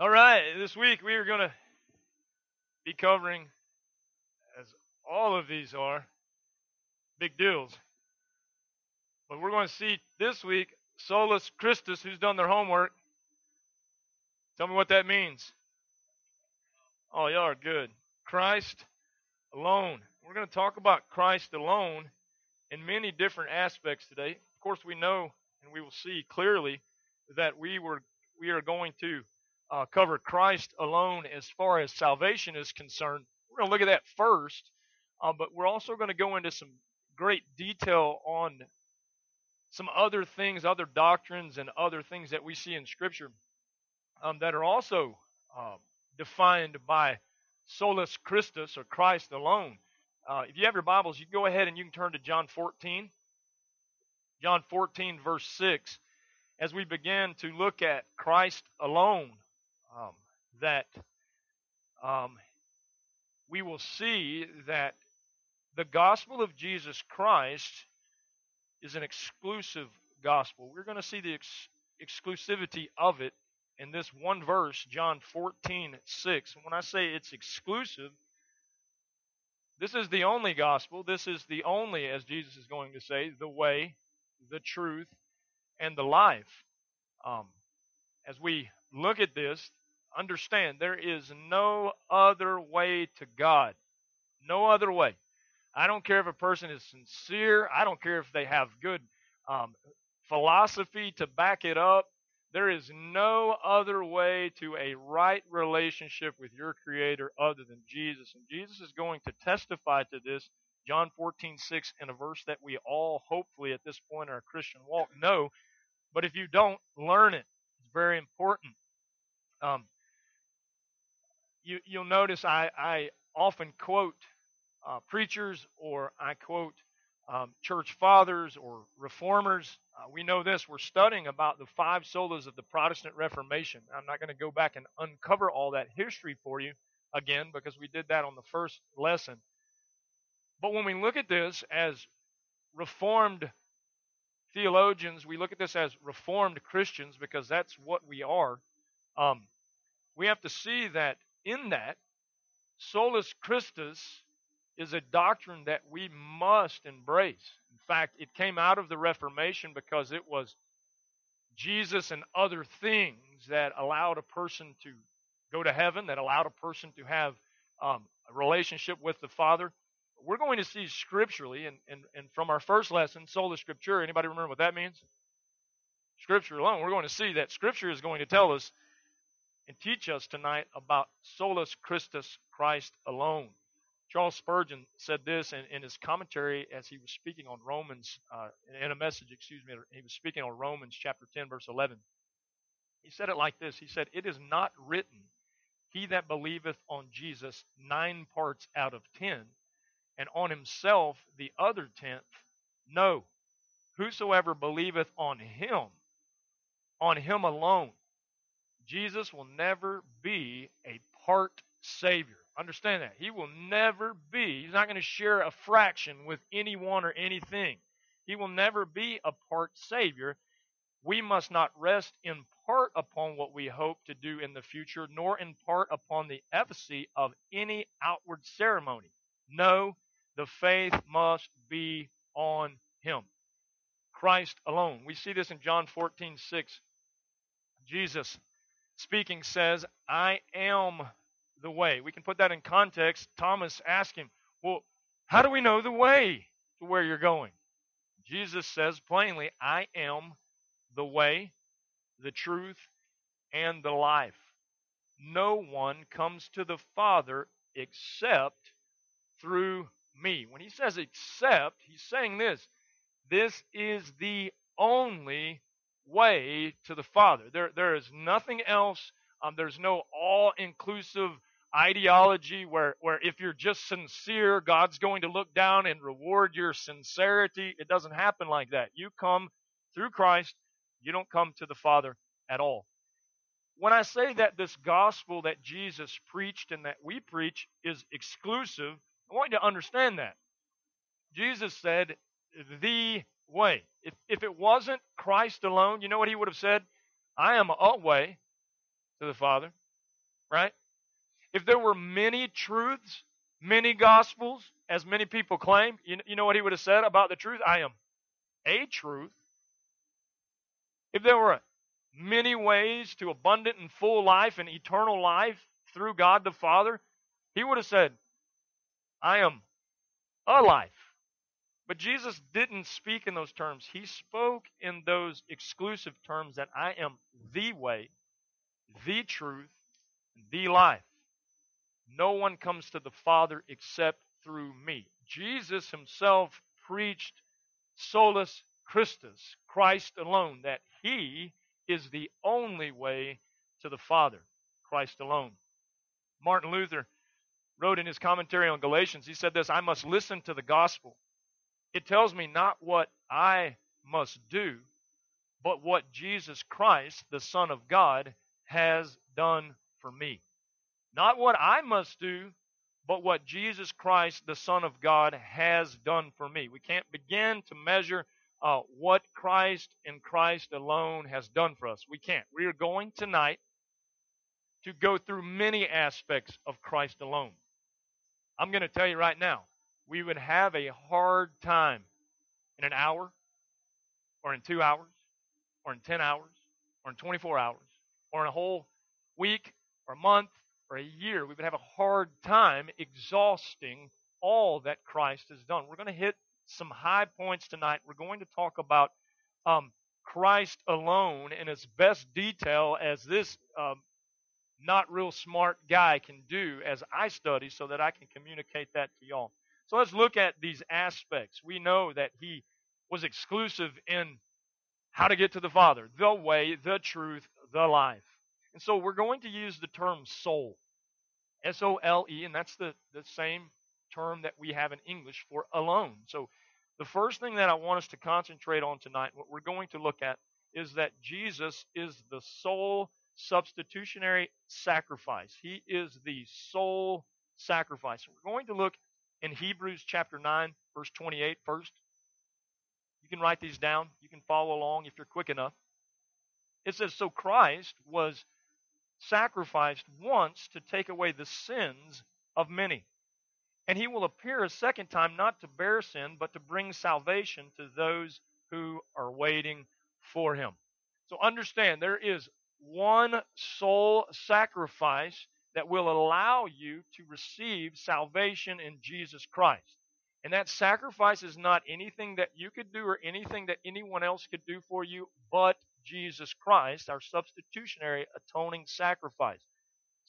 All right, this week we are going to be covering, as all of these are, big deals. But we're going to see this week Solus Christus, who's done their homework. Tell me what that means. Oh, y'all are good. Christ alone. We're going to talk about Christ alone in many different aspects today. Of course, we know and we will see clearly that we were we are going to uh, cover Christ alone as far as salvation is concerned. We're going to look at that first, uh, but we're also going to go into some great detail on some other things, other doctrines, and other things that we see in Scripture um, that are also uh, defined by solus Christus or Christ alone. Uh, if you have your Bibles, you go ahead and you can turn to John 14. John 14, verse 6, as we begin to look at Christ alone um, that um, we will see that the gospel of Jesus Christ is an exclusive gospel. We're going to see the ex- exclusivity of it in this one verse, John 14, 6. And when I say it's exclusive, this is the only gospel. This is the only, as Jesus is going to say, the way, the truth, and the life. Um, as we look at this, understand there is no other way to God. No other way. I don't care if a person is sincere. I don't care if they have good um, philosophy to back it up. There is no other way to a right relationship with your Creator other than Jesus. And Jesus is going to testify to this, John 14, 6, in a verse that we all, hopefully, at this point in our Christian walk, know. But if you don't, learn it. Very important. Um, you, you'll notice I, I often quote uh, preachers or I quote um, church fathers or reformers. Uh, we know this. We're studying about the five solas of the Protestant Reformation. I'm not going to go back and uncover all that history for you again because we did that on the first lesson. But when we look at this as reformed theologians, we look at this as reformed Christians because that's what we are. Um, we have to see that in that, solus Christus is a doctrine that we must embrace. In fact, it came out of the Reformation because it was Jesus and other things that allowed a person to go to heaven, that allowed a person to have um, a relationship with the Father. We're going to see scripturally, and, and, and from our first lesson, sola scriptura, anybody remember what that means? Scripture alone. We're going to see that Scripture is going to tell us and teach us tonight about solus Christus, Christ alone. Charles Spurgeon said this in, in his commentary as he was speaking on Romans, uh, in a message, excuse me, he was speaking on Romans chapter 10, verse 11. He said it like this He said, It is not written, He that believeth on Jesus nine parts out of ten, and on himself the other tenth. No, whosoever believeth on him, on him alone, Jesus will never be a part Savior. Understand that. He will never be, he's not going to share a fraction with anyone or anything. He will never be a part Savior. We must not rest in part upon what we hope to do in the future, nor in part upon the efficacy of any outward ceremony. No, the faith must be on Him. Christ alone. We see this in John 14, 6. Jesus speaking says, I am the way. We can put that in context. Thomas asked him, Well, how do we know the way to where you're going? Jesus says plainly, I am the way, the truth, and the life. No one comes to the Father except through me. When he says except, he's saying this this is the only way to the Father. There, there is nothing else. Um, there's no all inclusive ideology where, where if you're just sincere, God's going to look down and reward your sincerity. It doesn't happen like that. You come through Christ, you don't come to the Father at all. When I say that this gospel that Jesus preached and that we preach is exclusive, I want you to understand that. Jesus said, the way. If, if it wasn't Christ alone, you know what he would have said? I am a way to the Father. right? If there were many truths, many gospels, as many people claim, you, you know what he would have said about the truth? I am a truth. If there were many ways to abundant and full life and eternal life through God the Father, he would have said, I am a life. But Jesus didn't speak in those terms. He spoke in those exclusive terms that I am the way, the truth, the life. No one comes to the Father except through me. Jesus himself preached solus Christus, Christ alone, that he is the only way to the Father, Christ alone. Martin Luther wrote in his commentary on Galatians, he said this I must listen to the gospel. It tells me not what I must do, but what Jesus Christ, the Son of God, has done for me. Not what I must do, but what Jesus Christ, the Son of God, has done for me. We can't begin to measure uh, what Christ and Christ alone has done for us. We can't. We are going tonight to go through many aspects of Christ alone. I'm going to tell you right now, we would have a hard time in an hour, or in two hours, or in 10 hours, or in 24 hours, or in a whole week, or a month, or a year. We would have a hard time exhausting all that Christ has done. We're going to hit some high points tonight. We're going to talk about um, Christ alone in its best detail as this um, not real smart guy can do as I study so that I can communicate that to y'all. So let's look at these aspects. We know that he was exclusive in how to get to the Father, the way, the truth, the life. And so we're going to use the term soul. S O L E, and that's the, the same term that we have in English for alone. So the first thing that I want us to concentrate on tonight, what we're going to look at, is that Jesus is the sole substitutionary sacrifice. He is the sole sacrifice. We're going to look in Hebrews chapter 9, verse 28 first. You can write these down. You can follow along if you're quick enough. It says, So Christ was sacrificed once to take away the sins of many. And he will appear a second time not to bear sin, but to bring salvation to those who are waiting for him. So understand, there is one sole sacrifice that will allow you to receive salvation in Jesus Christ. And that sacrifice is not anything that you could do or anything that anyone else could do for you but Jesus Christ, our substitutionary atoning sacrifice.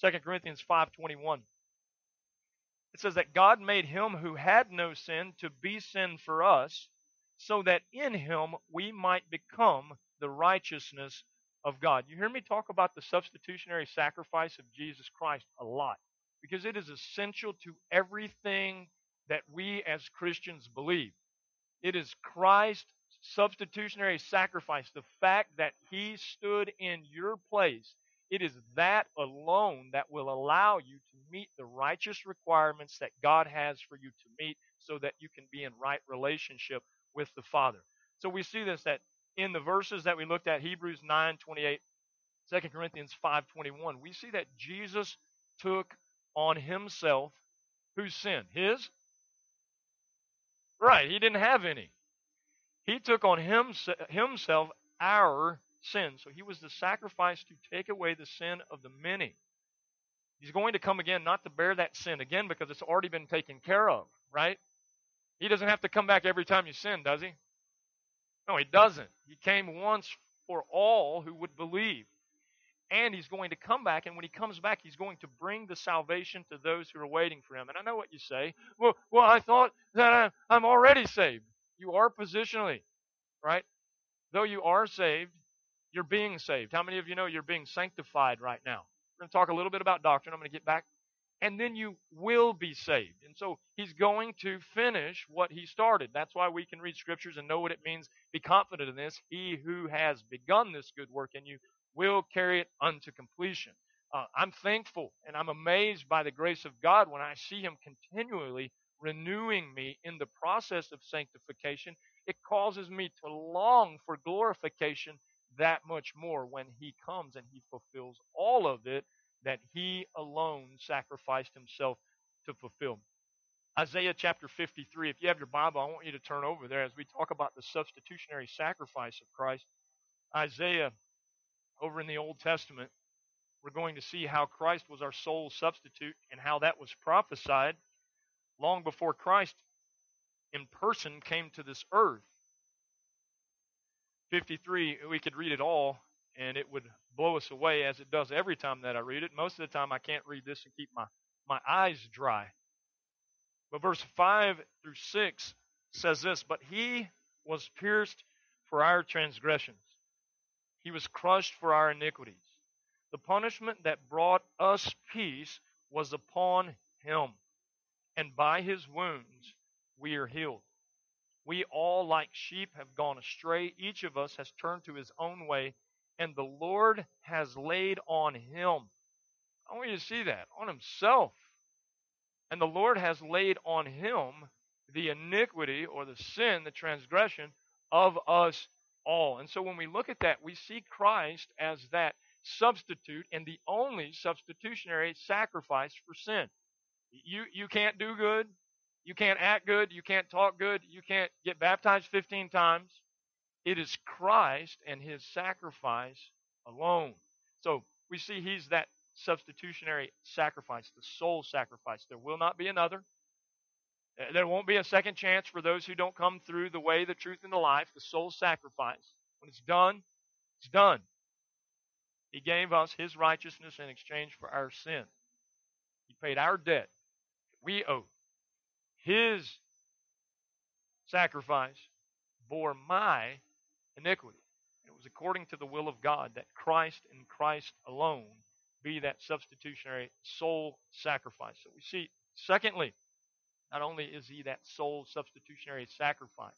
2 Corinthians 5:21. It says that God made him who had no sin to be sin for us, so that in him we might become the righteousness of God. You hear me talk about the substitutionary sacrifice of Jesus Christ a lot because it is essential to everything that we as Christians believe. It is Christ's substitutionary sacrifice, the fact that he stood in your place. It is that alone that will allow you to meet the righteous requirements that God has for you to meet so that you can be in right relationship with the Father. So we see this that in the verses that we looked at, Hebrews 9 28, 2 Corinthians 5 21, we see that Jesus took on himself whose sin? His? Right, he didn't have any. He took on himself our sin. So he was the sacrifice to take away the sin of the many. He's going to come again not to bear that sin again because it's already been taken care of, right? He doesn't have to come back every time you sin, does he? No, he doesn't. He came once for all who would believe. And he's going to come back, and when he comes back, he's going to bring the salvation to those who are waiting for him. And I know what you say. Well, well, I thought that I'm already saved. You are positionally, right? Though you are saved, you're being saved. How many of you know you're being sanctified right now? We're going to talk a little bit about doctrine. I'm going to get back and then you will be saved. And so he's going to finish what he started. That's why we can read scriptures and know what it means. Be confident in this. He who has begun this good work in you will carry it unto completion. Uh, I'm thankful and I'm amazed by the grace of God when I see him continually renewing me in the process of sanctification. It causes me to long for glorification that much more when he comes and he fulfills all of it that he alone sacrificed himself to fulfill. Isaiah chapter 53, if you have your Bible, I want you to turn over there as we talk about the substitutionary sacrifice of Christ. Isaiah, over in the Old Testament, we're going to see how Christ was our sole substitute and how that was prophesied long before Christ in person came to this earth. 53, we could read it all and it would blow us away as it does every time that I read it. Most of the time I can't read this and keep my, my eyes dry. But verse 5 through 6 says this But he was pierced for our transgressions, he was crushed for our iniquities. The punishment that brought us peace was upon him, and by his wounds we are healed. We all, like sheep, have gone astray. Each of us has turned to his own way, and the Lord has laid on him. I want you to see that on himself. And the Lord has laid on him the iniquity or the sin, the transgression of us all. And so when we look at that, we see Christ as that substitute and the only substitutionary sacrifice for sin. You, you can't do good. You can't act good. You can't talk good. You can't get baptized 15 times. It is Christ and his sacrifice alone. So we see he's that substitutionary sacrifice, the sole sacrifice. There will not be another. Uh, there won't be a second chance for those who don't come through the way, the truth, and the life, the sole sacrifice. When it's done, it's done. He gave us his righteousness in exchange for our sin. He paid our debt we owe. His sacrifice bore my iniquity. It was according to the will of God that Christ and Christ alone be that substitutionary sole sacrifice. So we see, secondly, not only is he that sole substitutionary sacrifice,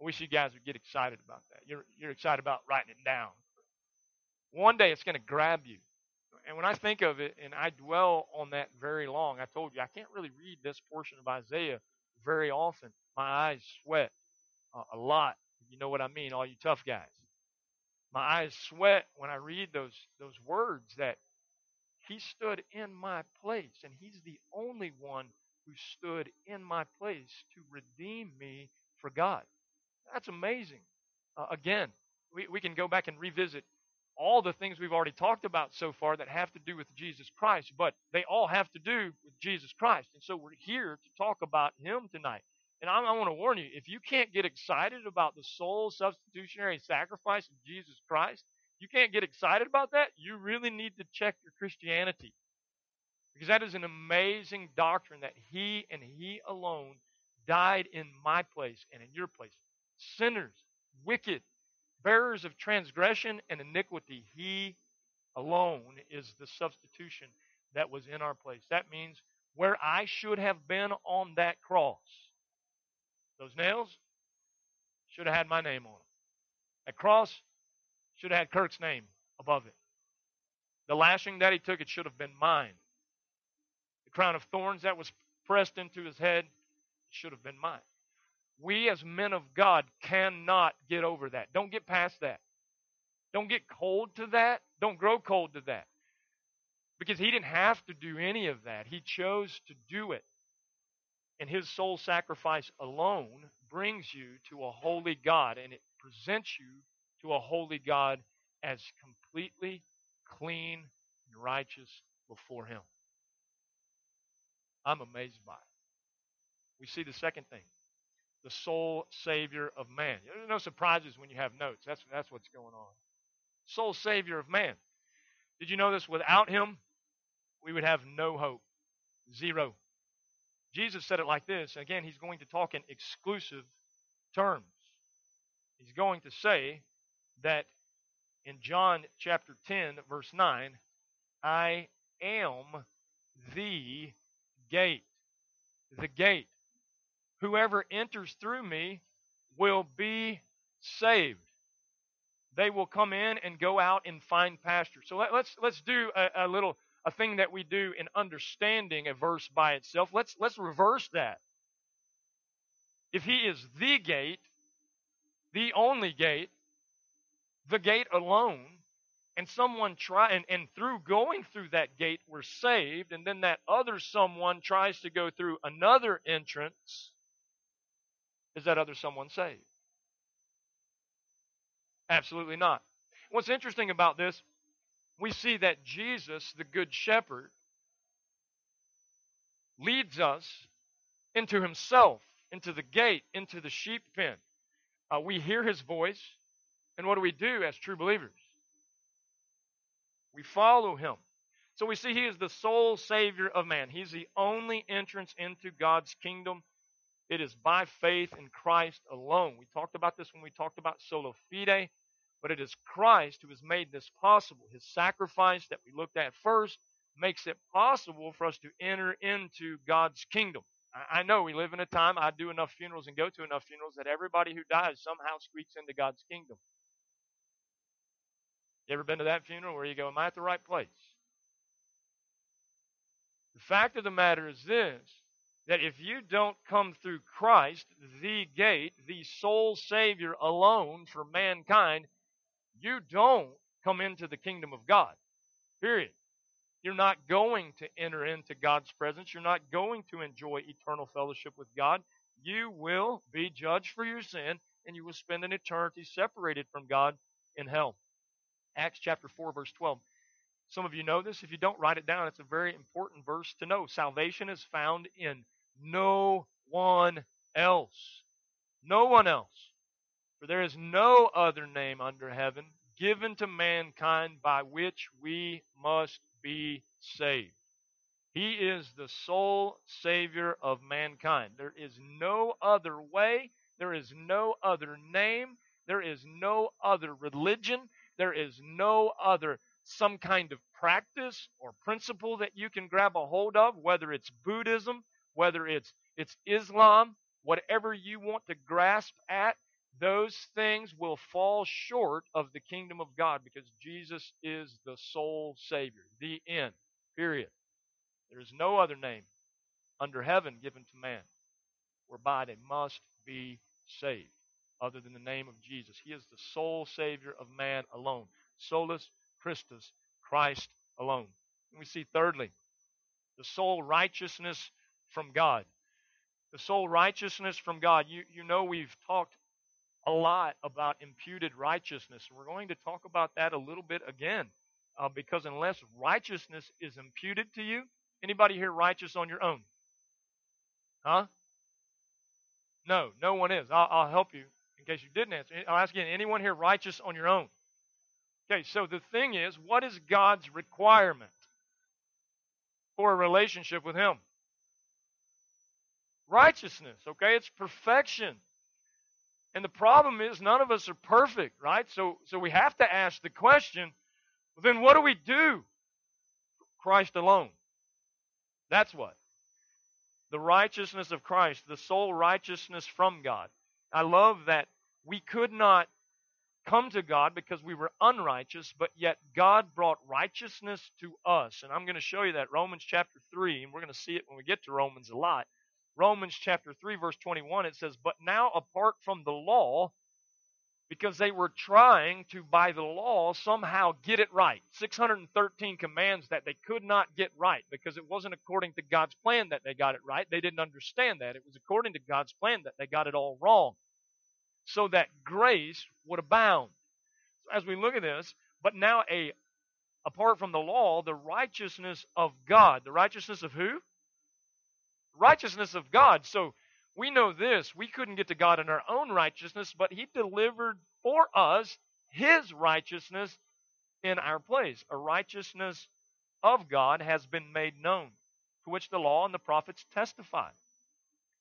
I wish you guys would get excited about that. You're, you're excited about writing it down. One day it's going to grab you. And when I think of it and I dwell on that very long, I told you I can't really read this portion of Isaiah very often. My eyes sweat uh, a lot. You know what I mean, all you tough guys. My eyes sweat when I read those those words that he stood in my place and he's the only one who stood in my place to redeem me for God. That's amazing. Uh, again, we, we can go back and revisit all the things we've already talked about so far that have to do with Jesus Christ, but they all have to do with Jesus Christ. And so we're here to talk about Him tonight. And I, I want to warn you if you can't get excited about the sole substitutionary sacrifice of Jesus Christ, you can't get excited about that, you really need to check your Christianity. Because that is an amazing doctrine that He and He alone died in my place and in your place. Sinners, wicked, bearers of transgression and iniquity. He alone is the substitution that was in our place. That means where I should have been on that cross, those nails should have had my name on them. That cross should have had Kirk's name above it. The lashing that he took, it should have been mine. The crown of thorns that was pressed into his head, it should have been mine. We as men of God cannot get over that. Don't get past that. Don't get cold to that. Don't grow cold to that. Because he didn't have to do any of that. He chose to do it. And his sole sacrifice alone brings you to a holy God, and it presents you to a holy God as completely clean and righteous before him. I'm amazed by it. We see the second thing the sole Savior of man. There's no surprises when you have notes. That's, that's what's going on. Sole Savior of man. Did you know this? Without Him, we would have no hope. Zero. Jesus said it like this. Again, He's going to talk in exclusive terms. He's going to say that in John chapter 10, verse 9, I am the gate. The gate whoever enters through me will be saved. They will come in and go out and find pasture. So let, us let's, let's do a, a little a thing that we do in understanding a verse by itself. Let's let's reverse that. If he is the gate, the only gate, the gate alone, and someone try and, and through going through that gate we're saved and then that other someone tries to go through another entrance is that other someone saved absolutely not what's interesting about this we see that jesus the good shepherd leads us into himself into the gate into the sheep pen uh, we hear his voice and what do we do as true believers we follow him. So we see he is the sole Savior of man. He's the only entrance into God's kingdom. It is by faith in Christ alone. We talked about this when we talked about sola fide, but it is Christ who has made this possible. His sacrifice that we looked at first makes it possible for us to enter into God's kingdom. I know we live in a time, I do enough funerals and go to enough funerals that everybody who dies somehow squeaks into God's kingdom. You ever been to that funeral where you go, Am I at the right place? The fact of the matter is this that if you don't come through Christ, the gate, the sole Savior alone for mankind, you don't come into the kingdom of God. Period. You're not going to enter into God's presence. You're not going to enjoy eternal fellowship with God. You will be judged for your sin, and you will spend an eternity separated from God in hell. Acts chapter 4, verse 12. Some of you know this. If you don't write it down, it's a very important verse to know. Salvation is found in no one else. No one else. For there is no other name under heaven given to mankind by which we must be saved. He is the sole Savior of mankind. There is no other way. There is no other name. There is no other religion. There is no other some kind of practice or principle that you can grab a hold of, whether it's Buddhism, whether it's it's Islam, whatever you want to grasp at, those things will fall short of the kingdom of God because Jesus is the sole Savior, the end. Period. There is no other name under heaven given to man whereby they must be saved other than the name of Jesus. He is the sole Savior of man alone. Solus Christus, Christ alone. And we see, thirdly, the sole righteousness from God. The sole righteousness from God. You, you know, we've talked a lot about imputed righteousness. And we're going to talk about that a little bit again. Uh, because unless righteousness is imputed to you, anybody here righteous on your own? Huh? No, no one is. I'll, I'll help you in case you didn't answer. I'll ask again anyone here righteous on your own? Okay, so the thing is, what is God's requirement for a relationship with Him? Righteousness, okay? It's perfection. And the problem is none of us are perfect, right? So so we have to ask the question, well, then what do we do? Christ alone. That's what. The righteousness of Christ, the sole righteousness from God. I love that we could not come to God because we were unrighteous, but yet God brought righteousness to us. And I'm going to show you that Romans chapter 3, and we're going to see it when we get to Romans a lot. Romans chapter 3, verse 21, it says, But now apart from the law, because they were trying to, by the law, somehow get it right. 613 commands that they could not get right because it wasn't according to God's plan that they got it right. They didn't understand that. It was according to God's plan that they got it all wrong. So that grace would abound. As we look at this, but now a apart from the law, the righteousness of God. The righteousness of who? Righteousness of God. So we know this. We couldn't get to God in our own righteousness, but He delivered for us His righteousness in our place. A righteousness of God has been made known, to which the law and the prophets testify.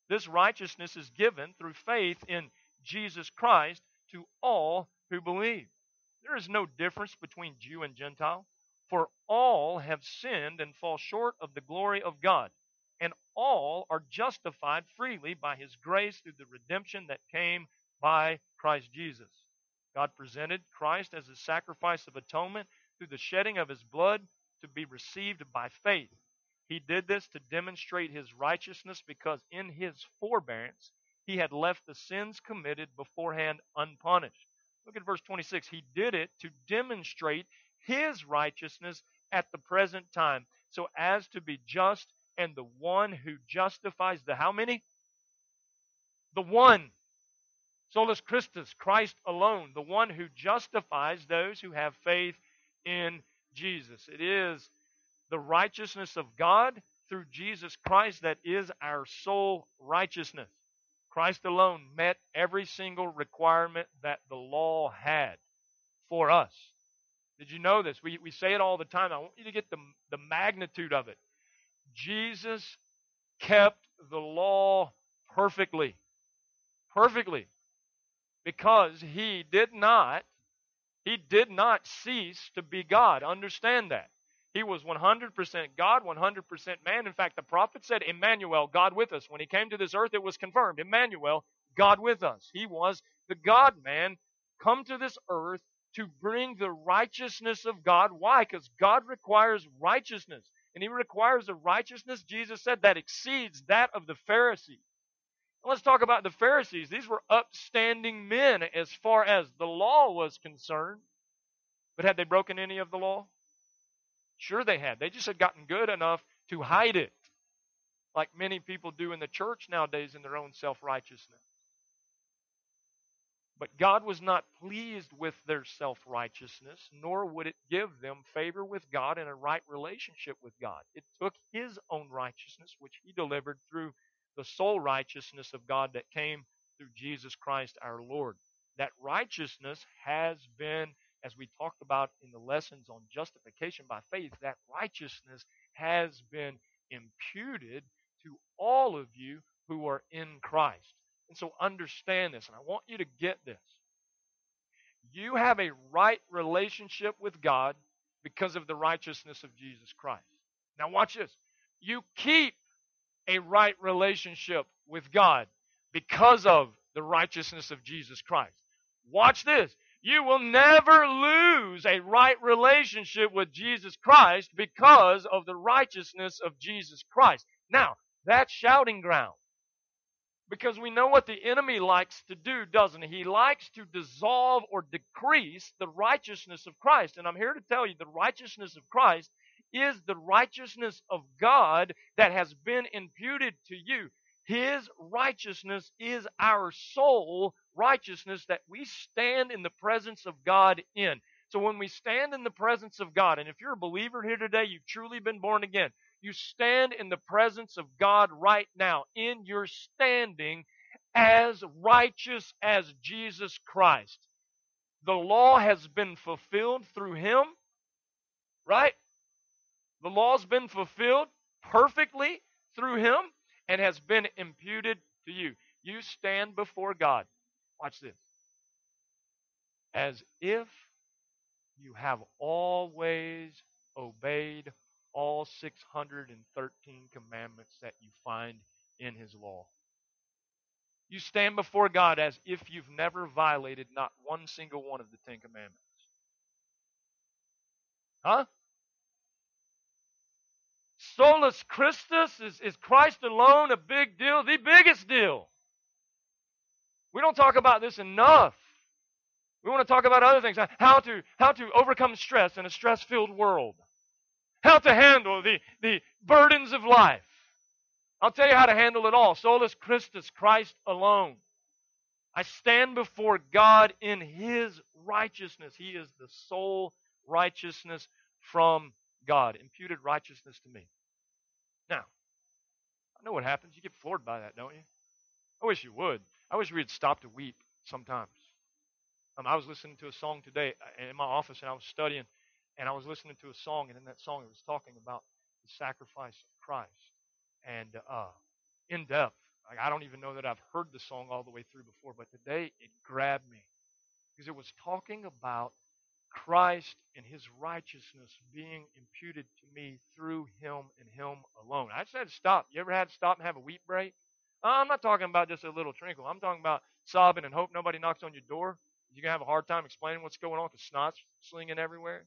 This righteousness is given through faith in Jesus Christ to all who believe. There is no difference between Jew and Gentile, for all have sinned and fall short of the glory of God and all are justified freely by his grace through the redemption that came by Christ Jesus. God presented Christ as a sacrifice of atonement through the shedding of his blood to be received by faith. He did this to demonstrate his righteousness because in his forbearance he had left the sins committed beforehand unpunished. Look at verse 26. He did it to demonstrate his righteousness at the present time, so as to be just and the one who justifies the how many? The one. Solus Christus, Christ alone, the one who justifies those who have faith in Jesus. It is the righteousness of God through Jesus Christ that is our sole righteousness. Christ alone met every single requirement that the law had for us. Did you know this? We, we say it all the time. I want you to get the, the magnitude of it. Jesus kept the law perfectly. Perfectly. Because he did not, he did not cease to be God. Understand that. He was 100% God, 100% man. In fact, the prophet said, Emmanuel, God with us. When he came to this earth, it was confirmed. Emmanuel, God with us. He was the God man come to this earth to bring the righteousness of God. Why? Because God requires righteousness. And he requires a righteousness, Jesus said, that exceeds that of the Pharisees. Let's talk about the Pharisees. These were upstanding men as far as the law was concerned. But had they broken any of the law? Sure, they had. They just had gotten good enough to hide it, like many people do in the church nowadays in their own self righteousness. But God was not pleased with their self righteousness, nor would it give them favor with God and a right relationship with God. It took His own righteousness, which He delivered through the sole righteousness of God that came through Jesus Christ our Lord. That righteousness has been as we talked about in the lessons on justification by faith, that righteousness has been imputed to all of you who are in Christ. And so understand this, and I want you to get this. You have a right relationship with God because of the righteousness of Jesus Christ. Now, watch this. You keep a right relationship with God because of the righteousness of Jesus Christ. Watch this. You will never lose a right relationship with Jesus Christ because of the righteousness of Jesus Christ. Now, that's shouting ground. Because we know what the enemy likes to do, doesn't he? He likes to dissolve or decrease the righteousness of Christ. And I'm here to tell you the righteousness of Christ is the righteousness of God that has been imputed to you. His righteousness is our sole righteousness that we stand in the presence of God in. So when we stand in the presence of God, and if you're a believer here today, you've truly been born again, you stand in the presence of God right now in your standing as righteous as Jesus Christ. The law has been fulfilled through him, right? The law's been fulfilled perfectly through him and has been imputed to you. You stand before God. Watch this. As if you have always obeyed all 613 commandments that you find in His law. You stand before God as if you've never violated not one single one of the Ten Commandments. Huh? Solus Christus, is, is Christ alone a big deal? The biggest deal. We don't talk about this enough. We want to talk about other things. How to, how to overcome stress in a stress filled world. How to handle the, the burdens of life. I'll tell you how to handle it all. Solus Christus, Christ alone. I stand before God in His righteousness. He is the sole righteousness from God, imputed righteousness to me. Now, I know what happens. You get floored by that, don't you? I wish you would. I wish we had stopped to weep sometimes. Um, I was listening to a song today uh, in my office, and I was studying, and I was listening to a song, and in that song, it was talking about the sacrifice of Christ, and uh, in depth. I don't even know that I've heard the song all the way through before, but today it grabbed me because it was talking about Christ and his righteousness being imputed to me through him and him alone. I just had to stop. You ever had to stop and have a weep break? I'm not talking about just a little trinkle. I'm talking about sobbing and hope nobody knocks on your door. You're going to have a hard time explaining what's going on because snot's slinging everywhere.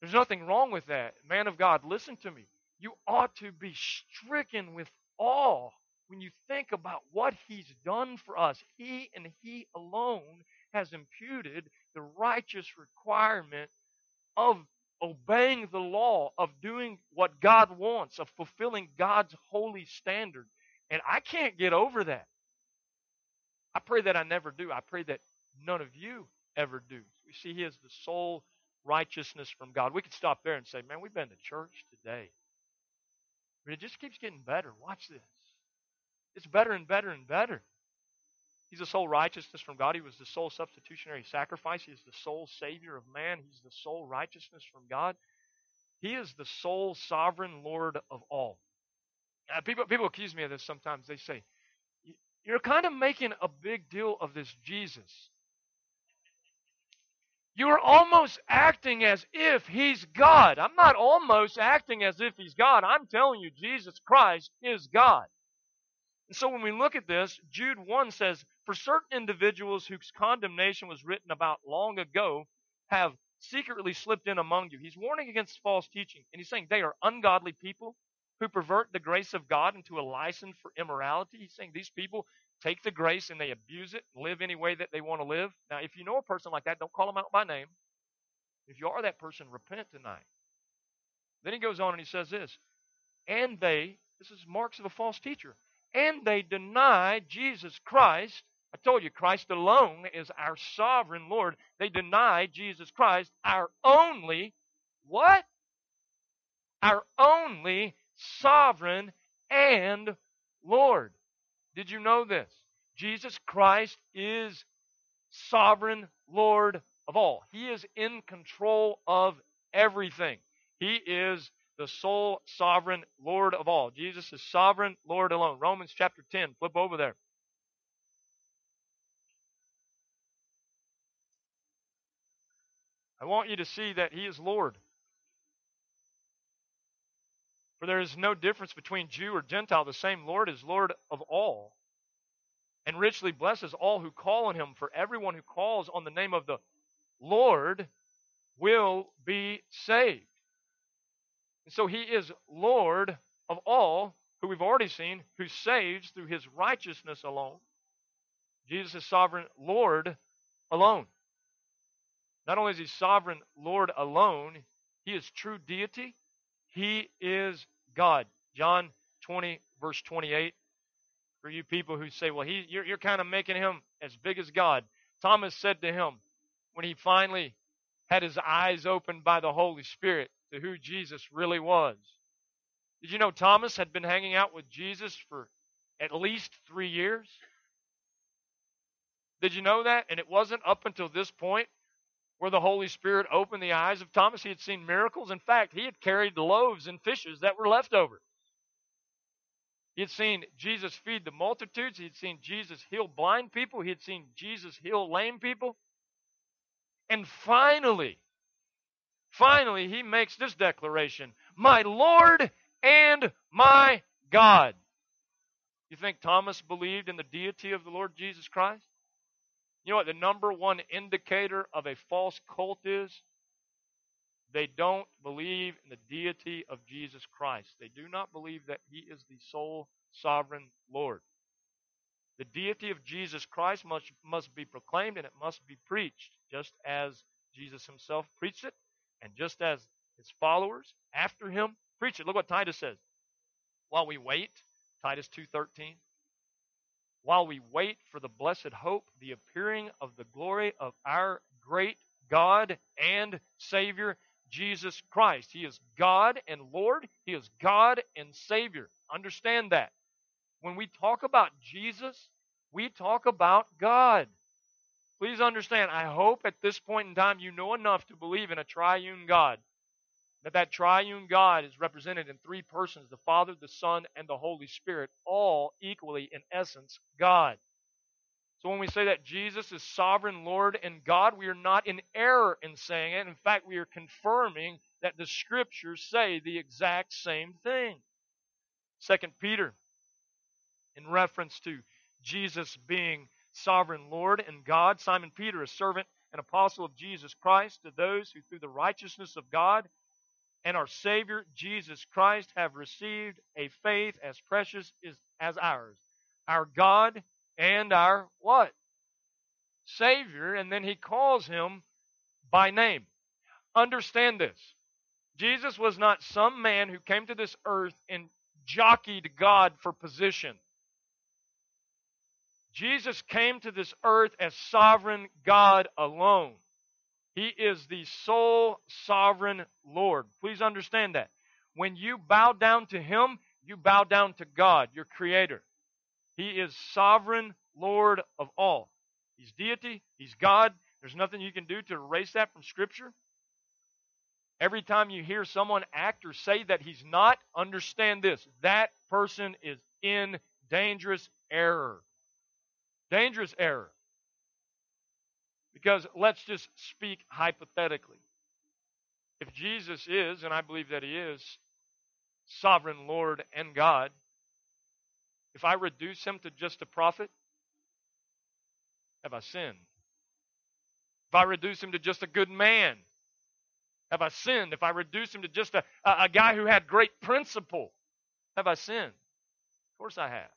There's nothing wrong with that. Man of God, listen to me. You ought to be stricken with awe when you think about what He's done for us. He and He alone has imputed the righteous requirement of obeying the law, of doing what God wants, of fulfilling God's holy standard. And I can't get over that. I pray that I never do. I pray that none of you ever do. We see He is the sole righteousness from God. We could stop there and say, man, we've been to church today. But it just keeps getting better. Watch this. It's better and better and better. He's the sole righteousness from God. He was the sole substitutionary sacrifice. He is the sole Savior of man. He's the sole righteousness from God. He is the sole sovereign Lord of all. Uh, people, people accuse me of this sometimes. They say, You're kind of making a big deal of this Jesus. You're almost acting as if he's God. I'm not almost acting as if he's God. I'm telling you, Jesus Christ is God. And so when we look at this, Jude 1 says, For certain individuals whose condemnation was written about long ago have secretly slipped in among you. He's warning against false teaching. And he's saying they are ungodly people who pervert the grace of God into a license for immorality. He's saying these people take the grace and they abuse it, live any way that they want to live. Now, if you know a person like that, don't call them out by name. If you are that person, repent tonight. Then he goes on and he says this, and they, this is marks of a false teacher, and they deny Jesus Christ. I told you, Christ alone is our sovereign Lord. They deny Jesus Christ, our only, what? Our only sovereign and Lord. Did you know this? Jesus Christ is sovereign Lord of all. He is in control of everything. He is the sole sovereign Lord of all. Jesus is sovereign Lord alone. Romans chapter 10. Flip over there. I want you to see that He is Lord. For there is no difference between Jew or Gentile. The same Lord is Lord of all, and richly blesses all who call on him. For everyone who calls on the name of the Lord will be saved. And so he is Lord of all, who we've already seen, who saves through his righteousness alone. Jesus is sovereign Lord alone. Not only is he sovereign Lord alone, he is true deity he is God. John 20, verse 28. For you people who say, well, he, you're, you're kind of making him as big as God. Thomas said to him when he finally had his eyes opened by the Holy Spirit to who Jesus really was. Did you know Thomas had been hanging out with Jesus for at least three years? Did you know that? And it wasn't up until this point where the Holy Spirit opened the eyes of Thomas. He had seen miracles. In fact, he had carried loaves and fishes that were left over. He had seen Jesus feed the multitudes. He had seen Jesus heal blind people. He had seen Jesus heal lame people. And finally, finally, he makes this declaration My Lord and my God. You think Thomas believed in the deity of the Lord Jesus Christ? You know what the number one indicator of a false cult is? They don't believe in the deity of Jesus Christ. They do not believe that he is the sole sovereign Lord. The deity of Jesus Christ must, must be proclaimed and it must be preached, just as Jesus himself preached it, and just as his followers after him preach it. Look what Titus says. While we wait, Titus 2:13, while we wait for the blessed hope, the appearing of the glory of our great God and Savior, Jesus Christ. He is God and Lord, He is God and Savior. Understand that. When we talk about Jesus, we talk about God. Please understand, I hope at this point in time you know enough to believe in a triune God that that triune God is represented in three persons the Father, the Son, and the Holy Spirit, all equally, in essence, God. So when we say that Jesus is sovereign Lord and God, we are not in error in saying it. In fact, we are confirming that the scriptures say the exact same thing. Second Peter, in reference to Jesus being sovereign Lord and God, Simon Peter, a servant and apostle of Jesus Christ, to those who through the righteousness of God and our Savior Jesus Christ have received a faith as precious as ours. Our God and our what? Savior, and then he calls him by name. Understand this. Jesus was not some man who came to this earth and jockeyed God for position. Jesus came to this earth as sovereign God alone. He is the sole sovereign Lord. Please understand that. When you bow down to Him, you bow down to God, your Creator. He is sovereign Lord of all. He's deity, He's God. There's nothing you can do to erase that from Scripture. Every time you hear someone act or say that he's not, understand this. That person is in dangerous error. Dangerous error. Because let's just speak hypothetically. If Jesus is, and I believe that he is, sovereign Lord and God, if I reduce him to just a prophet, have I sinned? If I reduce him to just a good man, have I sinned? If I reduce him to just a, a, guy who had great principle, have I sinned? Of course I have.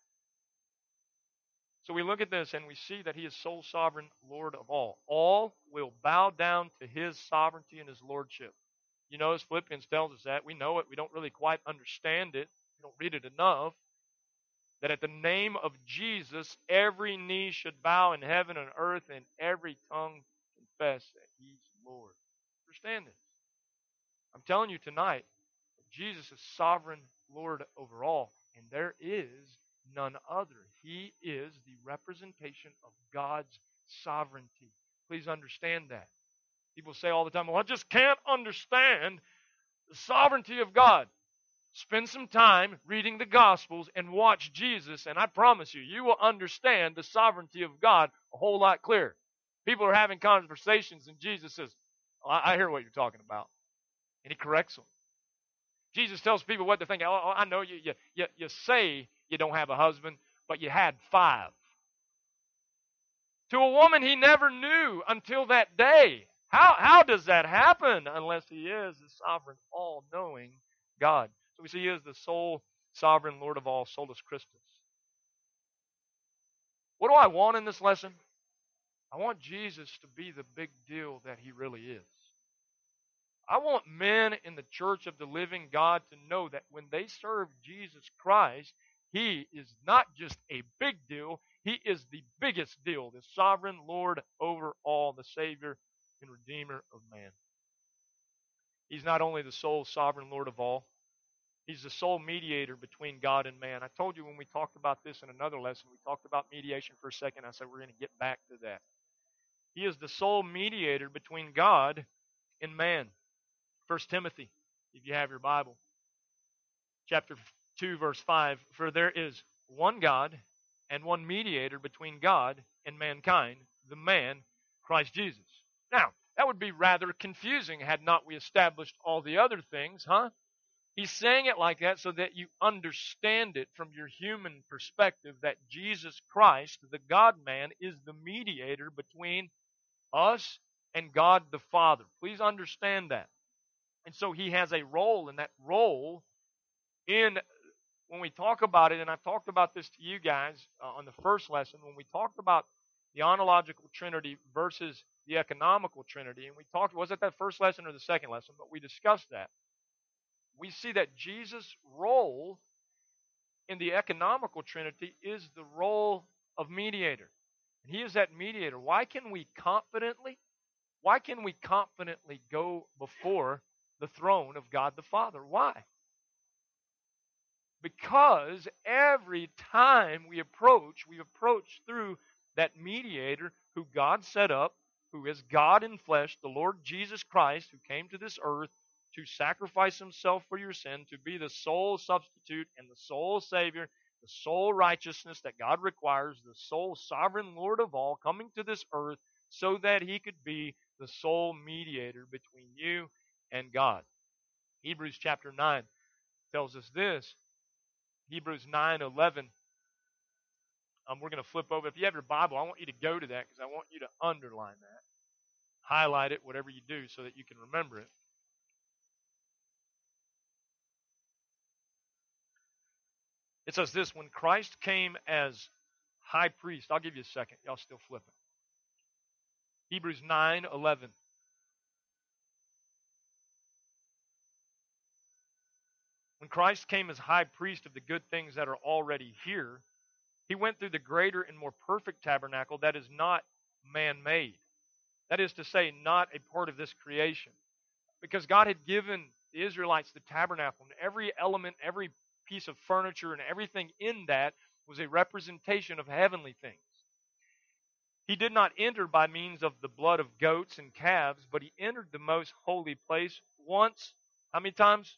So we look at this and we see that he is sole sovereign Lord of all. All will bow down to his sovereignty and his lordship. You notice Philippians tells us that. We know it. We don't really quite understand it. We don't read it enough. That at the name of Jesus, every knee should bow in heaven and earth, and every tongue confess that he's Lord. Understand this. I'm telling you tonight, Jesus is sovereign Lord over all, and there is none other. He is the representation of God's sovereignty. Please understand that. People say all the time, well, I just can't understand the sovereignty of God. Spend some time reading the Gospels and watch Jesus, and I promise you, you will understand the sovereignty of God a whole lot clearer. People are having conversations, and Jesus says, oh, I hear what you're talking about. And he corrects them. Jesus tells people what to think. Oh, oh I know you, you, you, you say you don't have a husband, but you had five. To a woman he never knew until that day. How, how does that happen unless he is the sovereign, all knowing God? So we see he is the sole sovereign Lord of all, solus Christus. What do I want in this lesson? I want Jesus to be the big deal that he really is. I want men in the church of the living God to know that when they serve Jesus Christ, he is not just a big deal, he is the biggest deal, the sovereign Lord over all, the Savior and Redeemer of man. He's not only the sole sovereign Lord of all, he's the sole mediator between God and man. I told you when we talked about this in another lesson, we talked about mediation for a second. I said we're going to get back to that. He is the sole mediator between God and man. 1 Timothy, if you have your Bible, chapter 2, verse 5 For there is one God and one mediator between God and mankind, the man, Christ Jesus. Now, that would be rather confusing had not we established all the other things, huh? He's saying it like that so that you understand it from your human perspective that Jesus Christ, the God man, is the mediator between us and God the Father. Please understand that. And so he has a role, and that role in when we talk about it, and I've talked about this to you guys uh, on the first lesson, when we talked about the ontological trinity versus the economical trinity, and we talked, was it that first lesson or the second lesson? But we discussed that. We see that Jesus' role in the economical trinity is the role of mediator. And he is that mediator. Why can we confidently, why can we confidently go before the throne of God the Father. Why? Because every time we approach, we approach through that mediator who God set up, who is God in flesh, the Lord Jesus Christ, who came to this earth to sacrifice himself for your sin, to be the sole substitute and the sole Savior, the sole righteousness that God requires, the sole sovereign Lord of all, coming to this earth so that he could be the sole mediator between you and God. Hebrews chapter 9 tells us this. Hebrews 9 11. Um, we're going to flip over. If you have your Bible, I want you to go to that because I want you to underline that. Highlight it, whatever you do, so that you can remember it. It says this when Christ came as high priest, I'll give you a second. Y'all still flipping. Hebrews 9 11. Christ came as high priest of the good things that are already here, he went through the greater and more perfect tabernacle that is not man made. That is to say, not a part of this creation. Because God had given the Israelites the tabernacle, and every element, every piece of furniture, and everything in that was a representation of heavenly things. He did not enter by means of the blood of goats and calves, but he entered the most holy place once, how many times?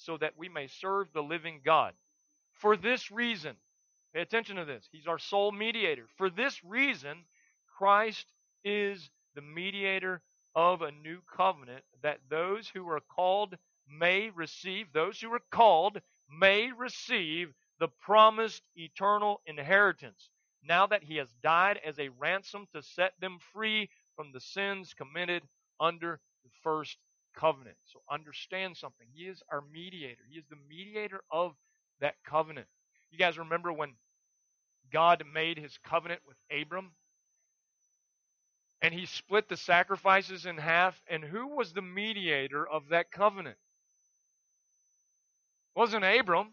so that we may serve the living God? For this reason, pay attention to this, he's our sole mediator. For this reason, Christ is the mediator of a new covenant that those who are called may receive, those who are called may receive the promised eternal inheritance now that he has died as a ransom to set them free from the sins committed under the first covenant. So understand something. He is our mediator. He is the mediator of that covenant. You guys remember when God made his covenant with Abram? and he split the sacrifices in half. And who was the mediator of that covenant? It wasn't Abram.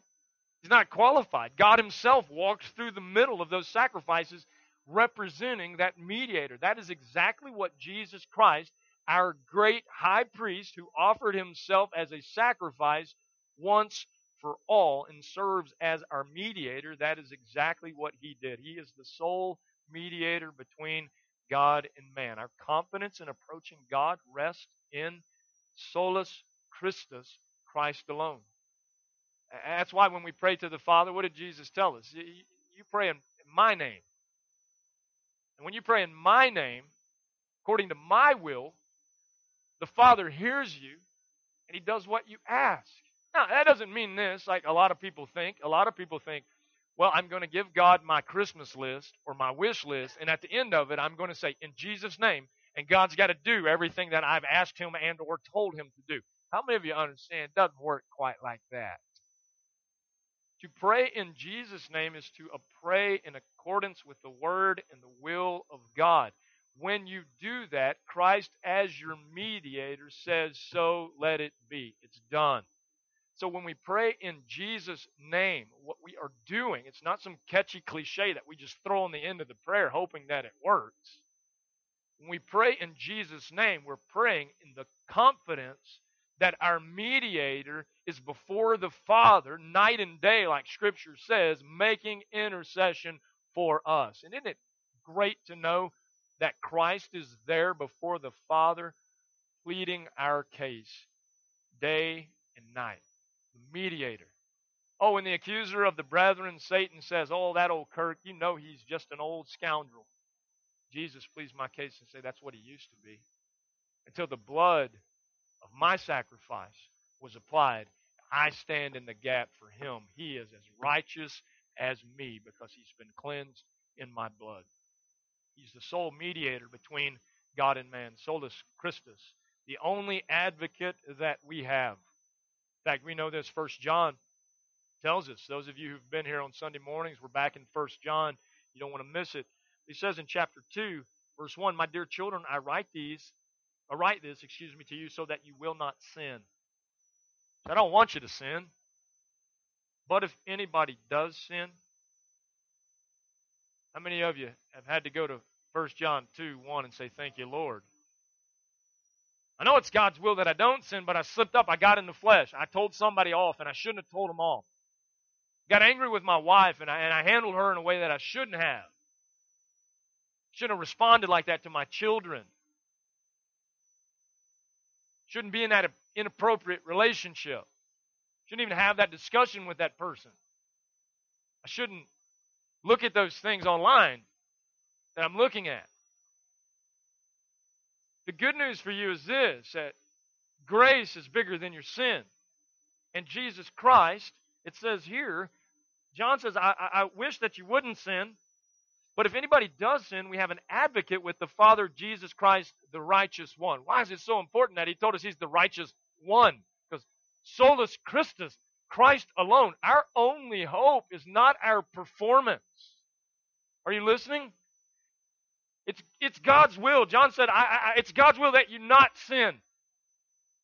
He's not qualified. God himself walked through the middle of those sacrifices representing that mediator. That is exactly what Jesus Christ, our great high priest who offered himself as a sacrifice once for all and serves as our mediator, that is exactly what he did. He is the sole mediator between God and man. Our confidence in approaching God rests in solus Christus, Christ alone. That's why when we pray to the Father, what did Jesus tell us? You pray in my name. And when you pray in my name, according to my will, the Father hears you and he does what you ask. Now, that doesn't mean this like a lot of people think. A lot of people think, well, I'm going to give God my Christmas list or my wish list, and at the end of it, I'm going to say, in Jesus' name, and God's got to do everything that I've asked Him and or told Him to do. How many of you understand it doesn't work quite like that? To pray in Jesus' name is to pray in accordance with the Word and the will of God. When you do that, Christ, as your mediator, says, So let it be. It's done. So when we pray in Jesus' name, what we are doing, it's not some catchy cliche that we just throw on the end of the prayer hoping that it works. When we pray in Jesus' name, we're praying in the confidence that our mediator is before the Father night and day, like Scripture says, making intercession for us. And isn't it great to know that Christ is there before the Father, pleading our case day and night? The mediator. Oh, and the accuser of the brethren, Satan, says, Oh, that old Kirk, you know he's just an old scoundrel. Jesus please my case and say that's what he used to be. Until the blood of my sacrifice was applied, I stand in the gap for him. He is as righteous as me because he's been cleansed in my blood. He's the sole mediator between God and man, solus Christus, the only advocate that we have In fact, we know this. First John tells us. Those of you who've been here on Sunday mornings, we're back in First John. You don't want to miss it. He says in chapter two, verse one, "My dear children, I write these, I write this, excuse me, to you, so that you will not sin." I don't want you to sin. But if anybody does sin, how many of you have had to go to 1 John 2 1 and say, Thank you, Lord? I know it's God's will that I don't sin, but I slipped up. I got in the flesh. I told somebody off, and I shouldn't have told them off. Got angry with my wife, and I, and I handled her in a way that I shouldn't have. Shouldn't have responded like that to my children. Shouldn't be in that inappropriate relationship. Shouldn't even have that discussion with that person. I shouldn't look at those things online that I'm looking at. The good news for you is this that grace is bigger than your sin. and Jesus Christ, it says here, John says, I, I, I wish that you wouldn't sin, but if anybody does sin, we have an advocate with the Father, Jesus Christ, the righteous one. Why is it so important that he told us he's the righteous one? Because solus Christus, Christ alone. Our only hope is not our performance. Are you listening? It's, it's God's will. John said, I, I, it's God's will that you not sin.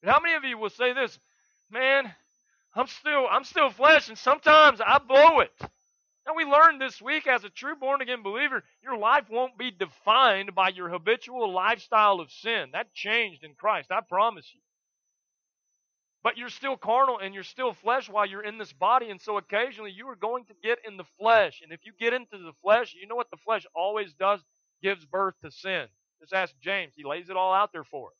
And how many of you will say this, man, I'm still, I'm still flesh and sometimes I blow it. Now, we learned this week as a true born again believer, your life won't be defined by your habitual lifestyle of sin. That changed in Christ, I promise you. But you're still carnal and you're still flesh while you're in this body, and so occasionally you are going to get in the flesh. And if you get into the flesh, you know what the flesh always does? Gives birth to sin. Just ask James, he lays it all out there for us.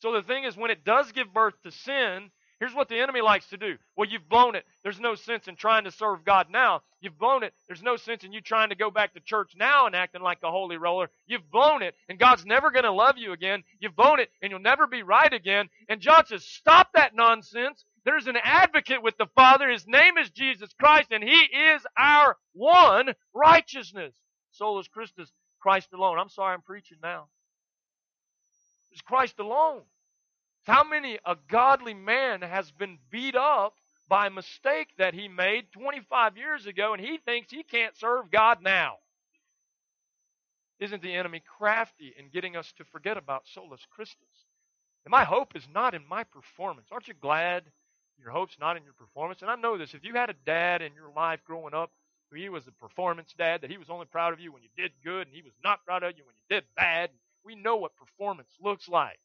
So the thing is, when it does give birth to sin, Here's what the enemy likes to do. Well, you've blown it. There's no sense in trying to serve God now. You've blown it. There's no sense in you trying to go back to church now and acting like a holy roller. You've blown it, and God's never going to love you again. You've blown it, and you'll never be right again. And John says, stop that nonsense. There's an advocate with the Father. His name is Jesus Christ, and He is our one righteousness. Solus Christus, Christ alone. I'm sorry I'm preaching now. It's Christ alone. How many a godly man has been beat up by a mistake that he made 25 years ago and he thinks he can't serve God now? Isn't the enemy crafty in getting us to forget about solus Christus? And my hope is not in my performance. Aren't you glad your hope's not in your performance? And I know this. If you had a dad in your life growing up who he was a performance dad, that he was only proud of you when you did good and he was not proud of you when you did bad, we know what performance looks like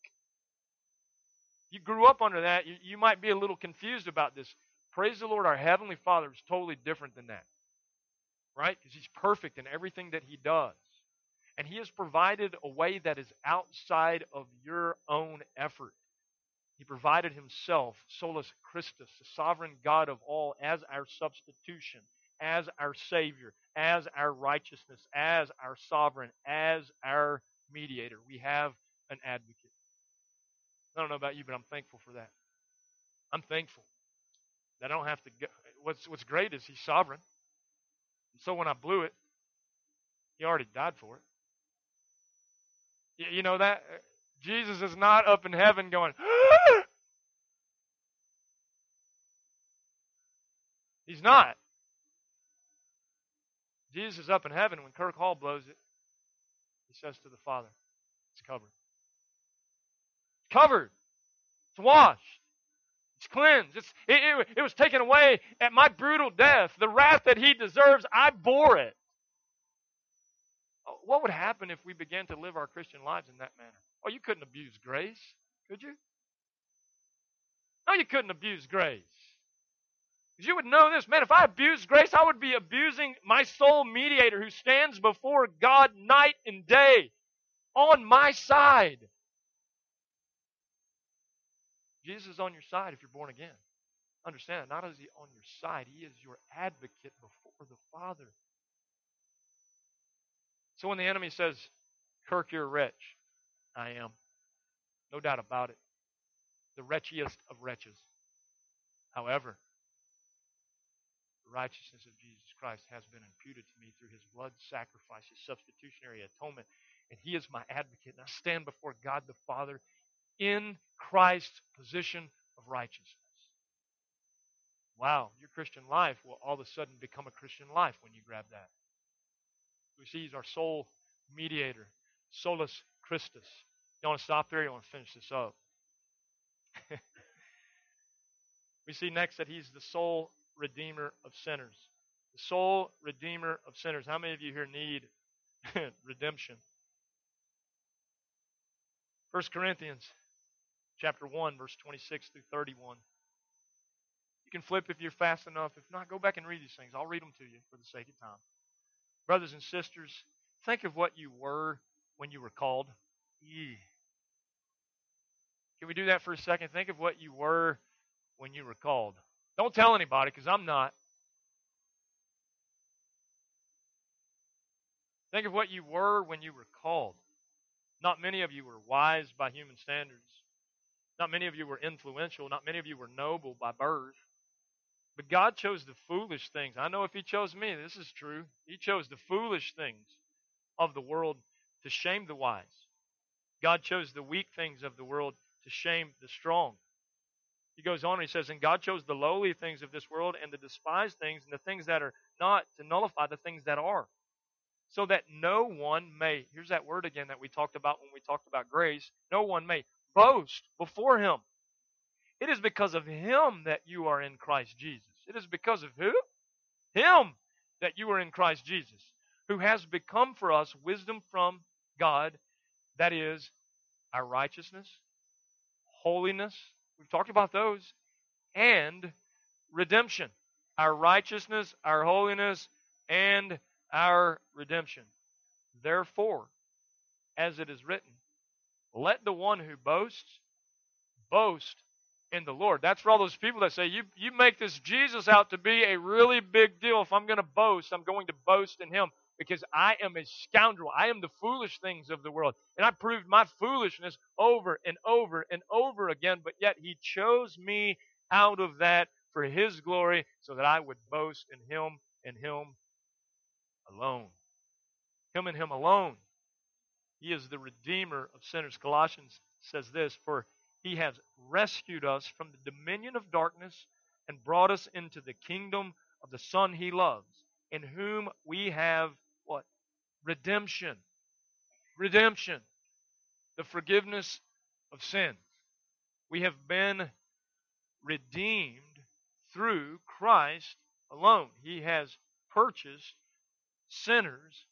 you grew up under that, you, you might be a little confused about this. Praise the Lord, our Heavenly Father is totally different than that. Right? Because He's perfect in everything that He does. And He has provided a way that is outside of your own effort. He provided Himself, solus Christus, the sovereign God of all, as our substitution, as our Savior, as our righteousness, as our sovereign, as our mediator. We have an advocate. I don't know about you, but I'm thankful for that. I'm thankful that I don't have to go. What's, what's great is He's sovereign. And so when I blew it, He already died for it. You, you know that? Uh, Jesus is not up in heaven going, He's not. Jesus is up in heaven. When Kirk Hall blows it, he says to the Father, It's covered covered. It's washed. It's cleansed. It's, it, it, it was taken away at my brutal death. The wrath that he deserves, I bore it. What would happen if we began to live our Christian lives in that manner? Oh, you couldn't abuse grace, could you? No, you couldn't abuse grace. Because you would know this, man, if I abused grace, I would be abusing my sole mediator who stands before God night and day on my side. Jesus is on your side if you're born again. Understand, not is he on your side, he is your advocate before the Father. So when the enemy says, Kirk, you're a wretch, I am. No doubt about it. The wretchiest of wretches. However, the righteousness of Jesus Christ has been imputed to me through his blood sacrifice, his substitutionary atonement, and he is my advocate. And I stand before God the Father in Christ's position of righteousness. Wow, your Christian life will all of a sudden become a Christian life when you grab that. We see he's our sole mediator, solus Christus. You want to stop there? You want to finish this up? we see next that he's the sole redeemer of sinners. The sole redeemer of sinners. How many of you here need redemption? First Corinthians chapter 1, verse 26 through 31. You can flip if you're fast enough. If not, go back and read these things. I'll read them to you for the sake of time. Brothers and sisters, think of what you were when you were called. Can we do that for a second? Think of what you were when you were called. Don't tell anybody because I'm not. Think of what you were when you were called. Not many of you were wise by human standards. Not many of you were influential. Not many of you were noble by birth. But God chose the foolish things. I know if He chose me, this is true. He chose the foolish things of the world to shame the wise. God chose the weak things of the world to shame the strong. He goes on and he says, And God chose the lowly things of this world and the despised things and the things that are not to nullify the things that are. So that no one may, here's that word again that we talked about when we talked about grace, no one may boast before him. It is because of him that you are in Christ Jesus. It is because of who? Him that you are in Christ Jesus, who has become for us wisdom from God, that is, our righteousness, holiness, we've talked about those, and redemption. Our righteousness, our holiness, and our redemption. Therefore, as it is written, let the one who boasts boast in the Lord. That's for all those people that say, you, you make this Jesus out to be a really big deal. If I'm going to boast, I'm going to boast in him because I am a scoundrel. I am the foolish things of the world. And I proved my foolishness over and over and over again, but yet he chose me out of that for his glory so that I would boast in him and him alone. Him and him alone. He is the redeemer of sinners. Colossians says this, for he has rescued us from the dominion of darkness and brought us into the kingdom of the Son he loves, in whom we have what? Redemption. Redemption. The forgiveness of sins. We have been redeemed through Christ alone. He has purchased sinners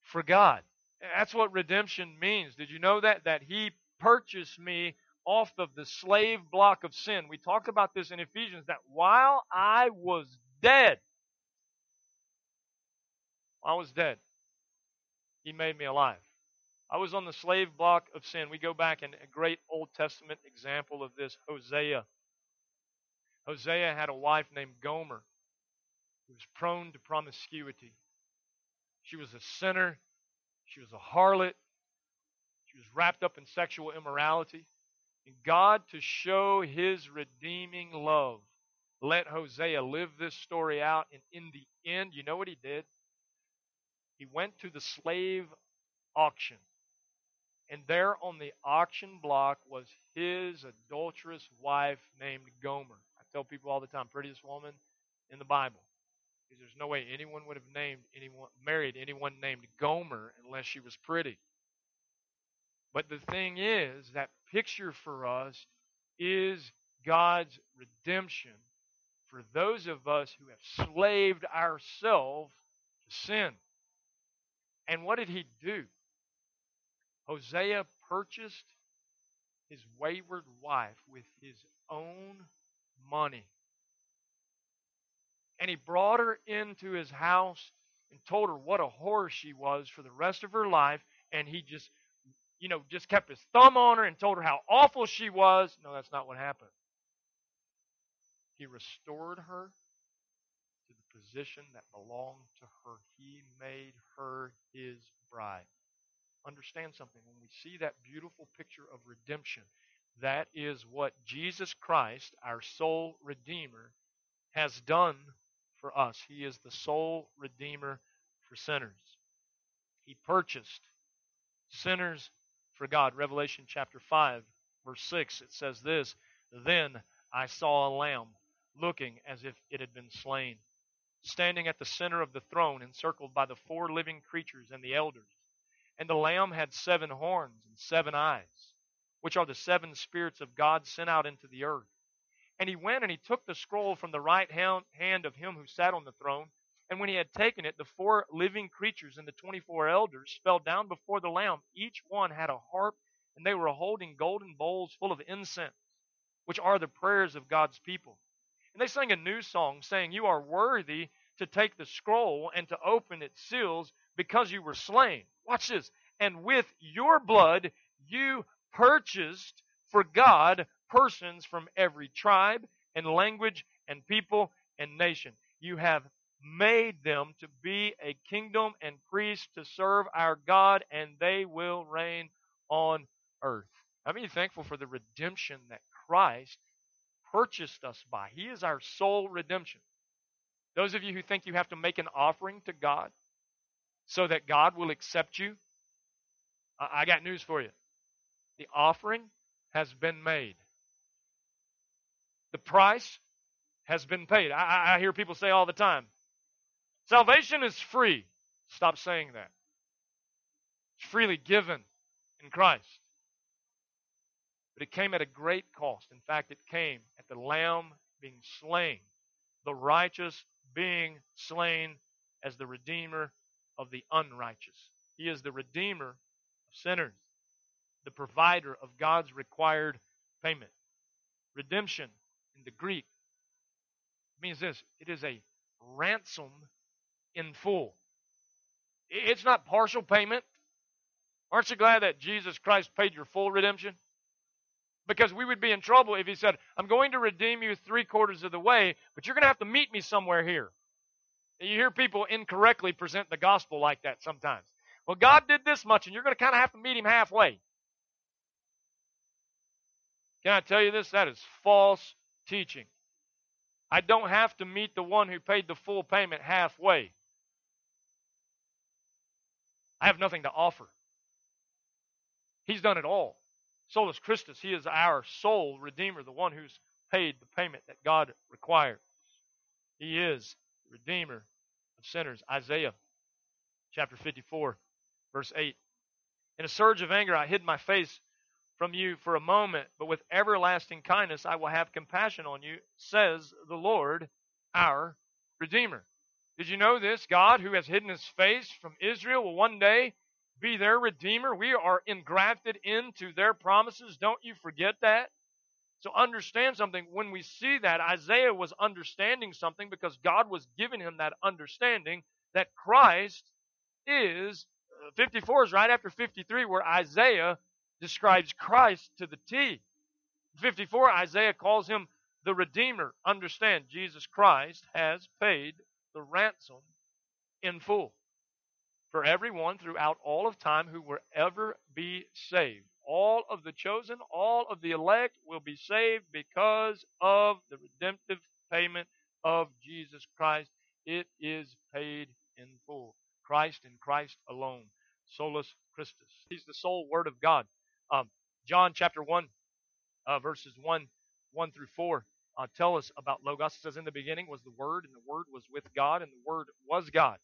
for God. That's what redemption means. Did you know that? That He purchased me off of the slave block of sin. We talked about this in Ephesians that while I was dead, I was dead. He made me alive. I was on the slave block of sin. We go back and a great Old Testament example of this, Hosea. Hosea had a wife named Gomer who was prone to promiscuity. She was a sinner. She was a harlot. She was wrapped up in sexual immorality. And God, to show his redeeming love, let Hosea live this story out. And in the end, you know what he did? He went to the slave auction. And there on the auction block was his adulterous wife named Gomer. I tell people all the time, prettiest woman in the Bible. Because there's no way anyone would have named anyone married anyone named Gomer unless she was pretty. But the thing is, that picture for us is God's redemption for those of us who have slaved ourselves to sin. And what did he do? Hosea purchased his wayward wife with his own money. And he brought her into his house and told her what a whore she was for the rest of her life. And he just you know, just kept his thumb on her and told her how awful she was. No, that's not what happened. He restored her to the position that belonged to her. He made her his bride. Understand something. When we see that beautiful picture of redemption, that is what Jesus Christ, our sole Redeemer, has done for us. He is the sole Redeemer for sinners. He purchased sinners for God. Revelation chapter 5, verse 6, it says this Then I saw a lamb looking as if it had been slain, standing at the center of the throne, encircled by the four living creatures and the elders. And the lamb had seven horns and seven eyes, which are the seven spirits of God sent out into the earth. And he went and he took the scroll from the right hand of him who sat on the throne. And when he had taken it, the four living creatures and the twenty four elders fell down before the Lamb. Each one had a harp, and they were holding golden bowls full of incense, which are the prayers of God's people. And they sang a new song, saying, You are worthy to take the scroll and to open its seals because you were slain. Watch this. And with your blood you purchased for God persons from every tribe and language and people and nation. You have made them to be a kingdom and priests to serve our God, and they will reign on earth. How many thankful for the redemption that Christ purchased us by? He is our sole redemption. Those of you who think you have to make an offering to God so that God will accept you, I got news for you. The offering has been made. The price has been paid. I, I hear people say all the time salvation is free. Stop saying that. It's freely given in Christ. But it came at a great cost. In fact, it came at the Lamb being slain, the righteous being slain as the Redeemer of the unrighteous. He is the Redeemer of sinners, the provider of God's required payment. Redemption in the Greek means this it is a ransom in full. It's not partial payment. Aren't you glad that Jesus Christ paid your full redemption? Because we would be in trouble if he said, I'm going to redeem you three quarters of the way, but you're going to have to meet me somewhere here. And you hear people incorrectly present the gospel like that sometimes. Well, God did this much, and you're going to kind of have to meet him halfway. Can I tell you this? That is false teaching. I don't have to meet the one who paid the full payment halfway. I have nothing to offer. He's done it all. Solus Christus, He is our sole Redeemer, the one who's paid the payment that God requires. He is the Redeemer of sinners. Isaiah chapter 54, verse 8. In a surge of anger, I hid my face from you for a moment, but with everlasting kindness I will have compassion on you, says the Lord, our Redeemer. Did you know this? God, who has hidden his face from Israel, will one day be their Redeemer. We are engrafted into their promises. Don't you forget that. So understand something. When we see that, Isaiah was understanding something because God was giving him that understanding that Christ is. Uh, 54 is right after 53, where Isaiah describes Christ to the T. 54, Isaiah calls him the Redeemer. Understand, Jesus Christ has paid the ransom in full for everyone throughout all of time who will ever be saved. All of the chosen, all of the elect will be saved because of the redemptive payment of Jesus Christ. It is paid in full. Christ and Christ alone. Solus Christus. He's the sole Word of God. Um, John chapter 1, uh, verses 1, 1 through 4 uh, tell us about Logos. It says, In the beginning was the Word, and the Word was with God, and the Word was God.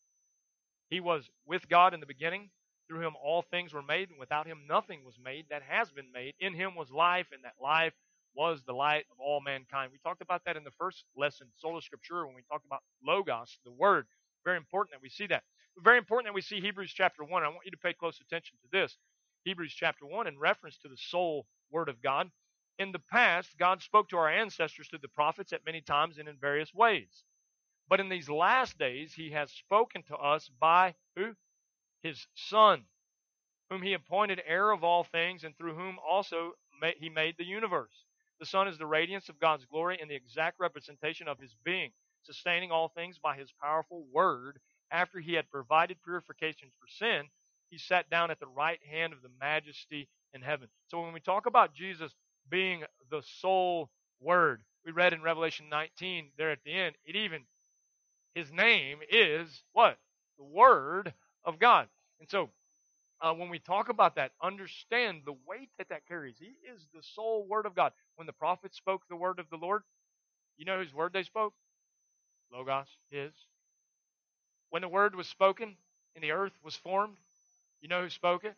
He was with God in the beginning. Through him all things were made, and without him nothing was made that has been made. In him was life, and that life was the light of all mankind. We talked about that in the first lesson, Sola Scriptura, when we talked about Logos, the Word. Very important that we see that. Very important that we see Hebrews chapter 1. I want you to pay close attention to this. Hebrews chapter 1, in reference to the sole Word of God. In the past, God spoke to our ancestors through the prophets at many times and in various ways. But in these last days, he has spoken to us by who? His Son, whom he appointed heir of all things, and through whom also he made the universe. The Son is the radiance of God's glory and the exact representation of his being, sustaining all things by his powerful word. After he had provided purification for sin, he sat down at the right hand of the majesty in heaven. So when we talk about Jesus being the sole word, we read in Revelation 19 there at the end, it even his name is what? The Word of God. And so, uh, when we talk about that, understand the weight that that carries. He is the sole Word of God. When the prophets spoke the Word of the Lord, you know whose Word they spoke? Logos, His. When the Word was spoken and the earth was formed, you know who spoke it?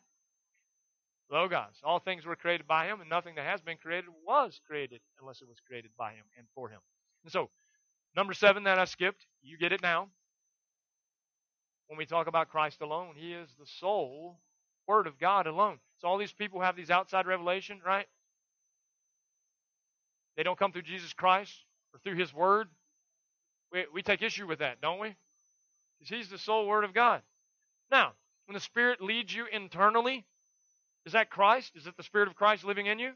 Logos. All things were created by Him, and nothing that has been created was created unless it was created by Him and for Him. And so, Number seven that I skipped, you get it now. When we talk about Christ alone, He is the sole Word of God alone. So all these people have these outside revelation, right? They don't come through Jesus Christ or through His Word. We, we take issue with that, don't we? Because He's the sole Word of God. Now, when the Spirit leads you internally, is that Christ? Is it the Spirit of Christ living in you?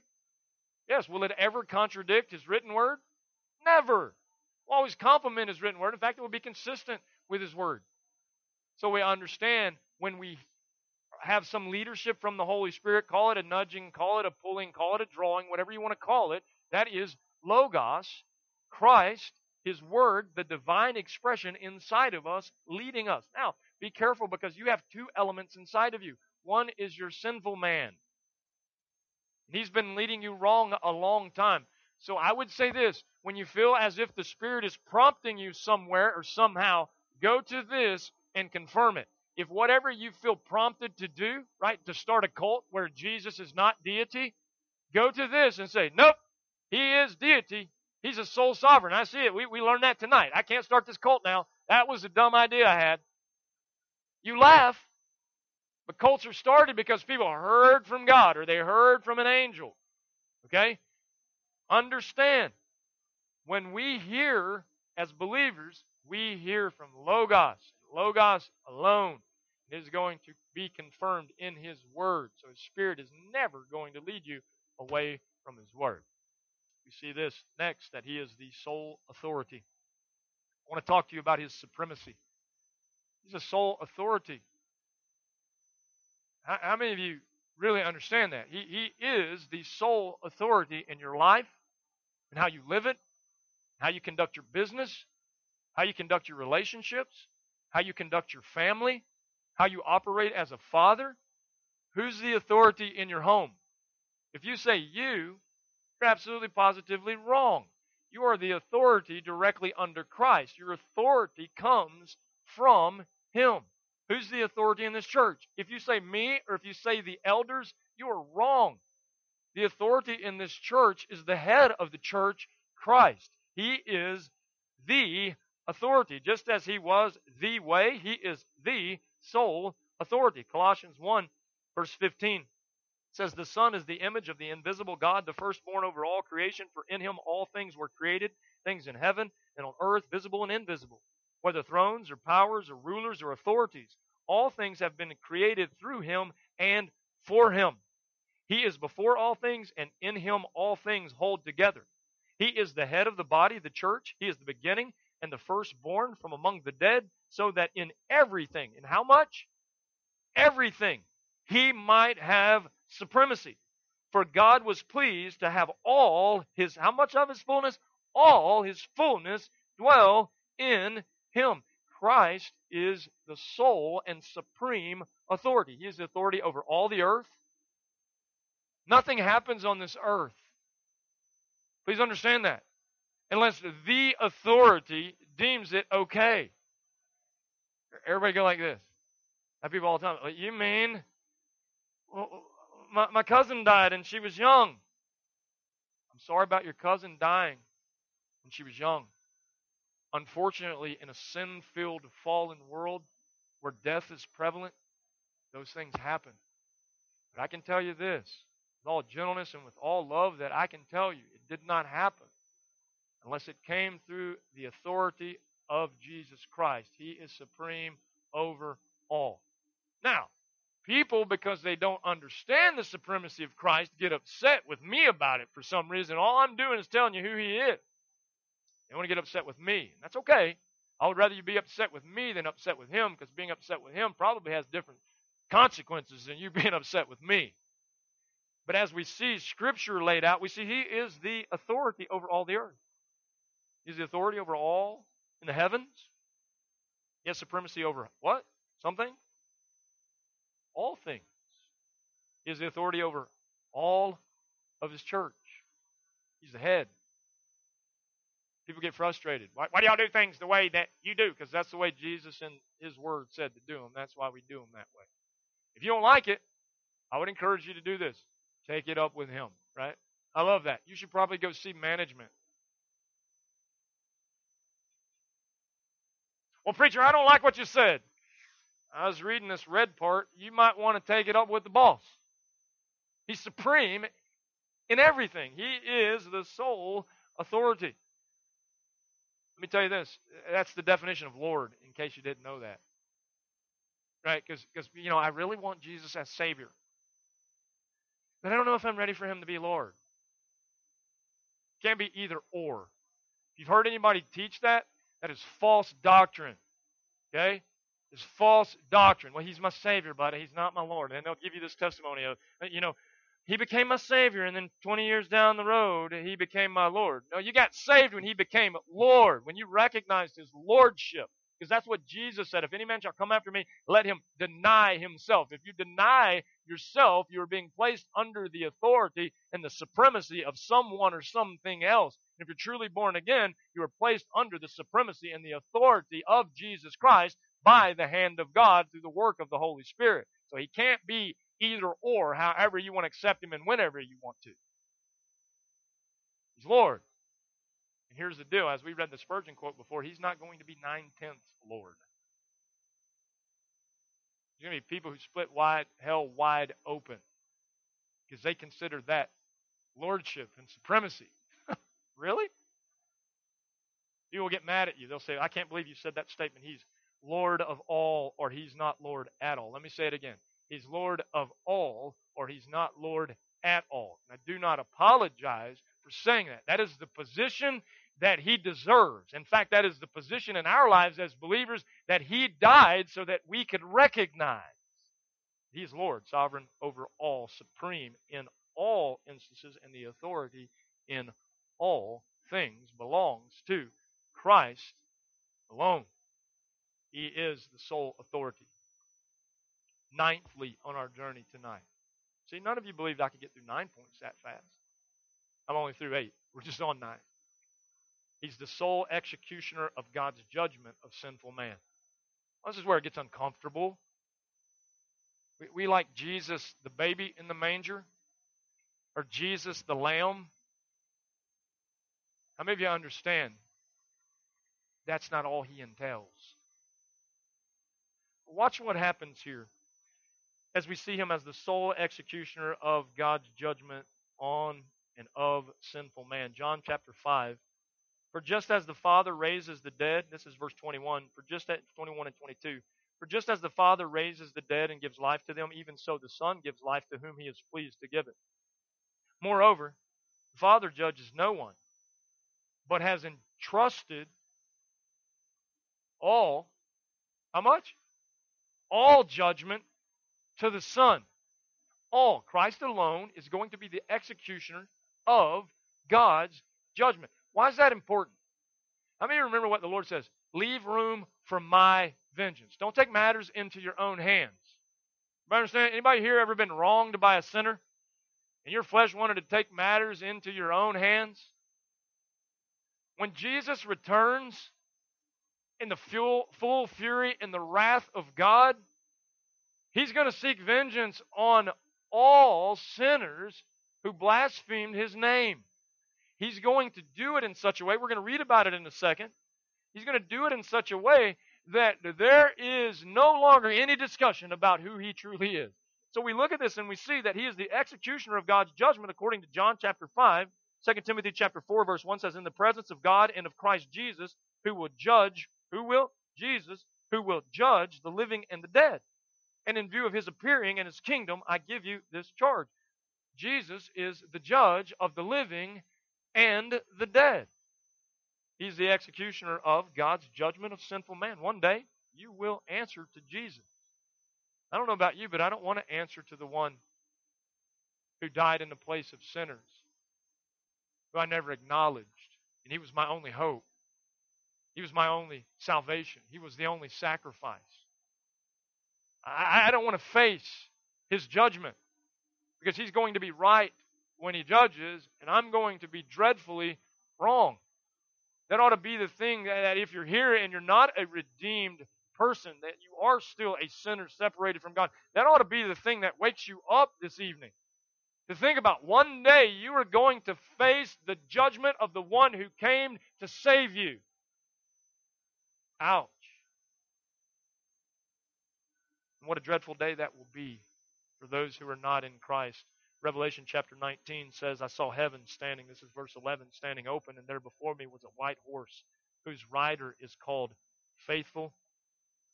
Yes. Will it ever contradict His written Word? Never will always complement his written word. In fact, it will be consistent with his word. So we understand when we have some leadership from the Holy Spirit, call it a nudging, call it a pulling, call it a drawing, whatever you want to call it. That is Logos, Christ, His Word, the divine expression inside of us, leading us. Now, be careful because you have two elements inside of you. One is your sinful man. He's been leading you wrong a long time. So I would say this when you feel as if the Spirit is prompting you somewhere or somehow, go to this and confirm it. If whatever you feel prompted to do, right, to start a cult where Jesus is not deity, go to this and say, nope, he is deity. He's a sole sovereign. I see it. We, we learned that tonight. I can't start this cult now. That was a dumb idea I had. You laugh, but cults are started because people heard from God or they heard from an angel. Okay? Understand, when we hear as believers, we hear from Logos. Logos alone is going to be confirmed in His Word. So His Spirit is never going to lead you away from His Word. We see this next that He is the sole authority. I want to talk to you about His supremacy. He's a sole authority. How, how many of you really understand that? He, he is the sole authority in your life and how you live it, how you conduct your business, how you conduct your relationships, how you conduct your family, how you operate as a father. Who's the authority in your home? If you say you, you're absolutely positively wrong. You are the authority directly under Christ. Your authority comes from Him. Who's the authority in this church? If you say me or if you say the elders, you are wrong. The authority in this church is the head of the church, Christ. He is the authority. Just as he was the way, he is the sole authority. Colossians 1, verse 15 says, The Son is the image of the invisible God, the firstborn over all creation, for in him all things were created, things in heaven and on earth, visible and invisible whether thrones or powers or rulers or authorities. All things have been created through him and for him. He is before all things, and in him all things hold together. He is the head of the body, the church. He is the beginning and the firstborn from among the dead, so that in everything, in how much? Everything, he might have supremacy. For God was pleased to have all his, how much of his fullness? All his fullness dwell in him. Christ is the sole and supreme authority. He is the authority over all the earth. Nothing happens on this earth. Please understand that. Unless the authority deems it okay. Everybody go like this. I have people all the time. You mean well, my, my cousin died and she was young? I'm sorry about your cousin dying when she was young. Unfortunately, in a sin filled, fallen world where death is prevalent, those things happen. But I can tell you this with all gentleness and with all love that I can tell you it did not happen unless it came through the authority of Jesus Christ. He is supreme over all. Now, people, because they don't understand the supremacy of Christ, get upset with me about it for some reason. All I'm doing is telling you who He is. Want to get upset with me. That's okay. I would rather you be upset with me than upset with him because being upset with him probably has different consequences than you being upset with me. But as we see Scripture laid out, we see He is the authority over all the earth. He's the authority over all in the heavens. He has supremacy over what? Something? All things. He has the authority over all of His church. He's the head. People get frustrated. Why, why do y'all do things the way that you do? Because that's the way Jesus and His Word said to do them. That's why we do them that way. If you don't like it, I would encourage you to do this. Take it up with Him, right? I love that. You should probably go see management. Well, preacher, I don't like what you said. I was reading this red part. You might want to take it up with the boss. He's supreme in everything. He is the sole authority. Let me tell you this. That's the definition of Lord, in case you didn't know that. Right? Because, you know, I really want Jesus as Savior. But I don't know if I'm ready for Him to be Lord. Can't be either or. If you've heard anybody teach that, that is false doctrine. Okay? It's false doctrine. Well, he's my Savior, but he's not my Lord. And they'll give you this testimony of, you know, he became my Savior, and then 20 years down the road, he became my Lord. No, you got saved when he became Lord, when you recognized his Lordship. Because that's what Jesus said. If any man shall come after me, let him deny himself. If you deny yourself, you are being placed under the authority and the supremacy of someone or something else. and If you're truly born again, you are placed under the supremacy and the authority of Jesus Christ by the hand of God through the work of the Holy Spirit. So he can't be either or, however you want to accept him and whenever you want to. He's Lord. And here's the deal as we read the Spurgeon quote before, he's not going to be nine tenths Lord. There's going to be people who split wide, hell wide open because they consider that lordship and supremacy. really? People will get mad at you. They'll say, I can't believe you said that statement. He's Lord of all, or he's not Lord at all. Let me say it again. He's Lord of all, or he's not Lord at all. And I do not apologize for saying that. That is the position that he deserves. In fact, that is the position in our lives as believers that he died so that we could recognize he's Lord, sovereign over all, supreme in all instances, and the authority in all things belongs to Christ alone. He is the sole authority. Ninthly, on our journey tonight. See, none of you believed I could get through nine points that fast. I'm only through eight. We're just on nine. He's the sole executioner of God's judgment of sinful man. Well, this is where it gets uncomfortable. We, we like Jesus, the baby in the manger, or Jesus, the lamb. How many of you understand that's not all he entails? Watch what happens here as we see him as the sole executioner of God's judgment on and of sinful man. John chapter 5 for just as the Father raises the dead, this is verse 21, for just at 21 and 22, for just as the Father raises the dead and gives life to them, even so the Son gives life to whom he is pleased to give it. Moreover, the Father judges no one, but has entrusted all, how much? All judgment to the Son. All. Christ alone is going to be the executioner of God's judgment. Why is that important? How many remember what the Lord says? Leave room for my vengeance. Don't take matters into your own hands. Anybody understand? Anybody here ever been wronged by a sinner? And your flesh wanted to take matters into your own hands? When Jesus returns in the full, full fury and the wrath of God, he's going to seek vengeance on all sinners who blasphemed his name. He's going to do it in such a way, we're going to read about it in a second. He's going to do it in such a way that there is no longer any discussion about who he truly is. So we look at this and we see that he is the executioner of God's judgment according to John chapter 5. 2 Timothy chapter 4 verse 1 says, In the presence of God and of Christ Jesus, who will judge, who will? Jesus, who will judge the living and the dead. And in view of his appearing and his kingdom, I give you this charge. Jesus is the judge of the living and the dead. He's the executioner of God's judgment of sinful man. One day, you will answer to Jesus. I don't know about you, but I don't want to answer to the one who died in the place of sinners, who I never acknowledged, and he was my only hope. He was my only salvation. He was the only sacrifice. I, I don't want to face his judgment because he's going to be right when he judges, and I'm going to be dreadfully wrong. That ought to be the thing that if you're here and you're not a redeemed person, that you are still a sinner separated from God, that ought to be the thing that wakes you up this evening. To think about one day you are going to face the judgment of the one who came to save you. Ouch. And what a dreadful day that will be for those who are not in Christ. Revelation chapter 19 says, I saw heaven standing, this is verse 11, standing open, and there before me was a white horse, whose rider is called Faithful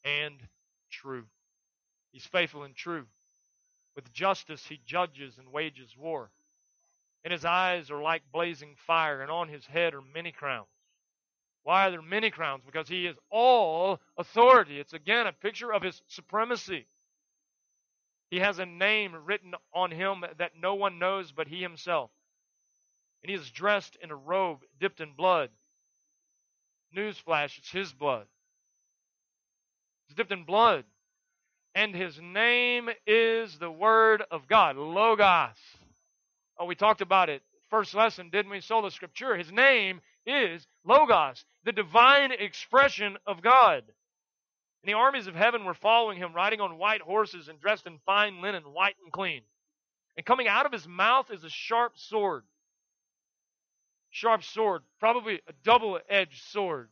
and True. He's faithful and true. With justice he judges and wages war. And his eyes are like blazing fire, and on his head are many crowns. Why are there many crowns? Because he is all authority. It's again a picture of his supremacy. He has a name written on him that no one knows but he himself. And he is dressed in a robe dipped in blood. Newsflash, it's his blood. It's dipped in blood. And his name is the Word of God, Logos. Oh, we talked about it first lesson, didn't we? Sola Scriptura. His name is Logos, the divine expression of God. And the armies of heaven were following him, riding on white horses and dressed in fine linen, white and clean. And coming out of his mouth is a sharp sword. Sharp sword, probably a double edged sword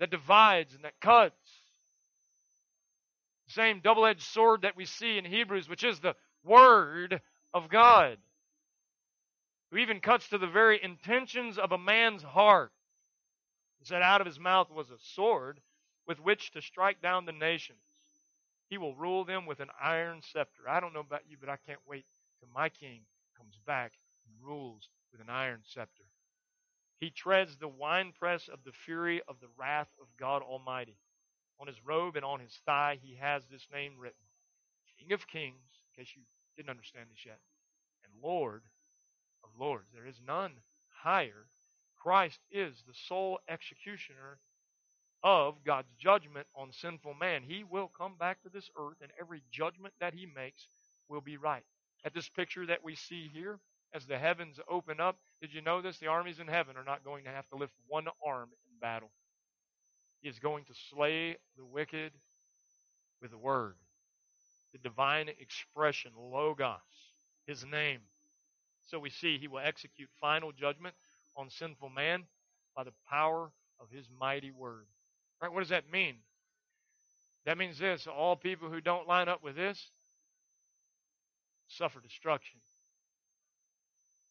that divides and that cuts. Same double edged sword that we see in Hebrews, which is the Word of God, who even cuts to the very intentions of a man's heart. He said, Out of his mouth was a sword with which to strike down the nations. He will rule them with an iron scepter. I don't know about you, but I can't wait till my king comes back and rules with an iron scepter. He treads the winepress of the fury of the wrath of God Almighty. On his robe and on his thigh, he has this name written King of Kings, in case you didn't understand this yet, and Lord of Lords. There is none higher. Christ is the sole executioner of God's judgment on sinful man. He will come back to this earth, and every judgment that he makes will be right. At this picture that we see here, as the heavens open up, did you know this? The armies in heaven are not going to have to lift one arm in battle. He is going to slay the wicked with the word. The divine expression, Logos, his name. So we see he will execute final judgment on sinful man by the power of his mighty word. Right? What does that mean? That means this all people who don't line up with this suffer destruction.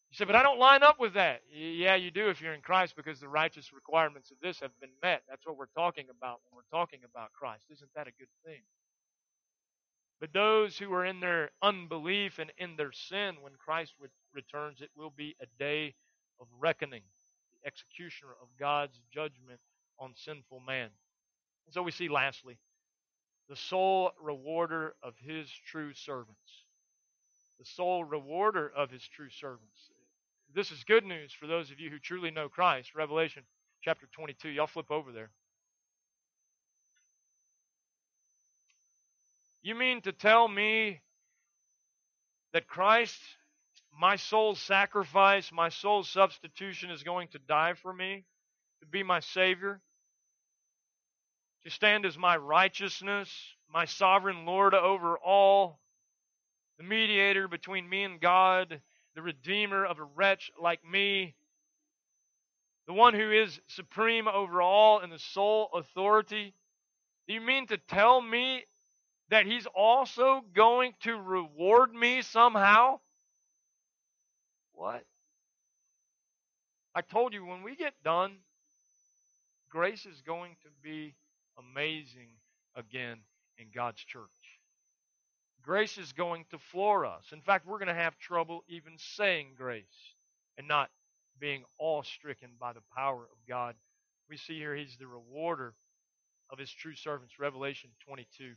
You say, but I don't line up with that. Yeah, you do if you're in Christ because the righteous requirements of this have been met. That's what we're talking about when we're talking about Christ. Isn't that a good thing? But those who are in their unbelief and in their sin, when Christ returns, it will be a day of reckoning, the executioner of God's judgment on sinful man. And so we see, lastly, the sole rewarder of his true servants. The sole rewarder of his true servants. This is good news for those of you who truly know Christ. Revelation chapter 22. Y'all flip over there. You mean to tell me that Christ, my soul's sacrifice, my soul's substitution, is going to die for me, to be my Savior, to stand as my righteousness, my sovereign Lord over all, the mediator between me and God, the redeemer of a wretch like me, the one who is supreme over all and the sole authority? Do you mean to tell me that he's also going to reward me somehow? What? I told you when we get done, grace is going to be amazing again in God's church. Grace is going to floor us. In fact, we're going to have trouble even saying grace and not being awe-stricken by the power of God. We see here he's the rewarder of his true servants, Revelation 22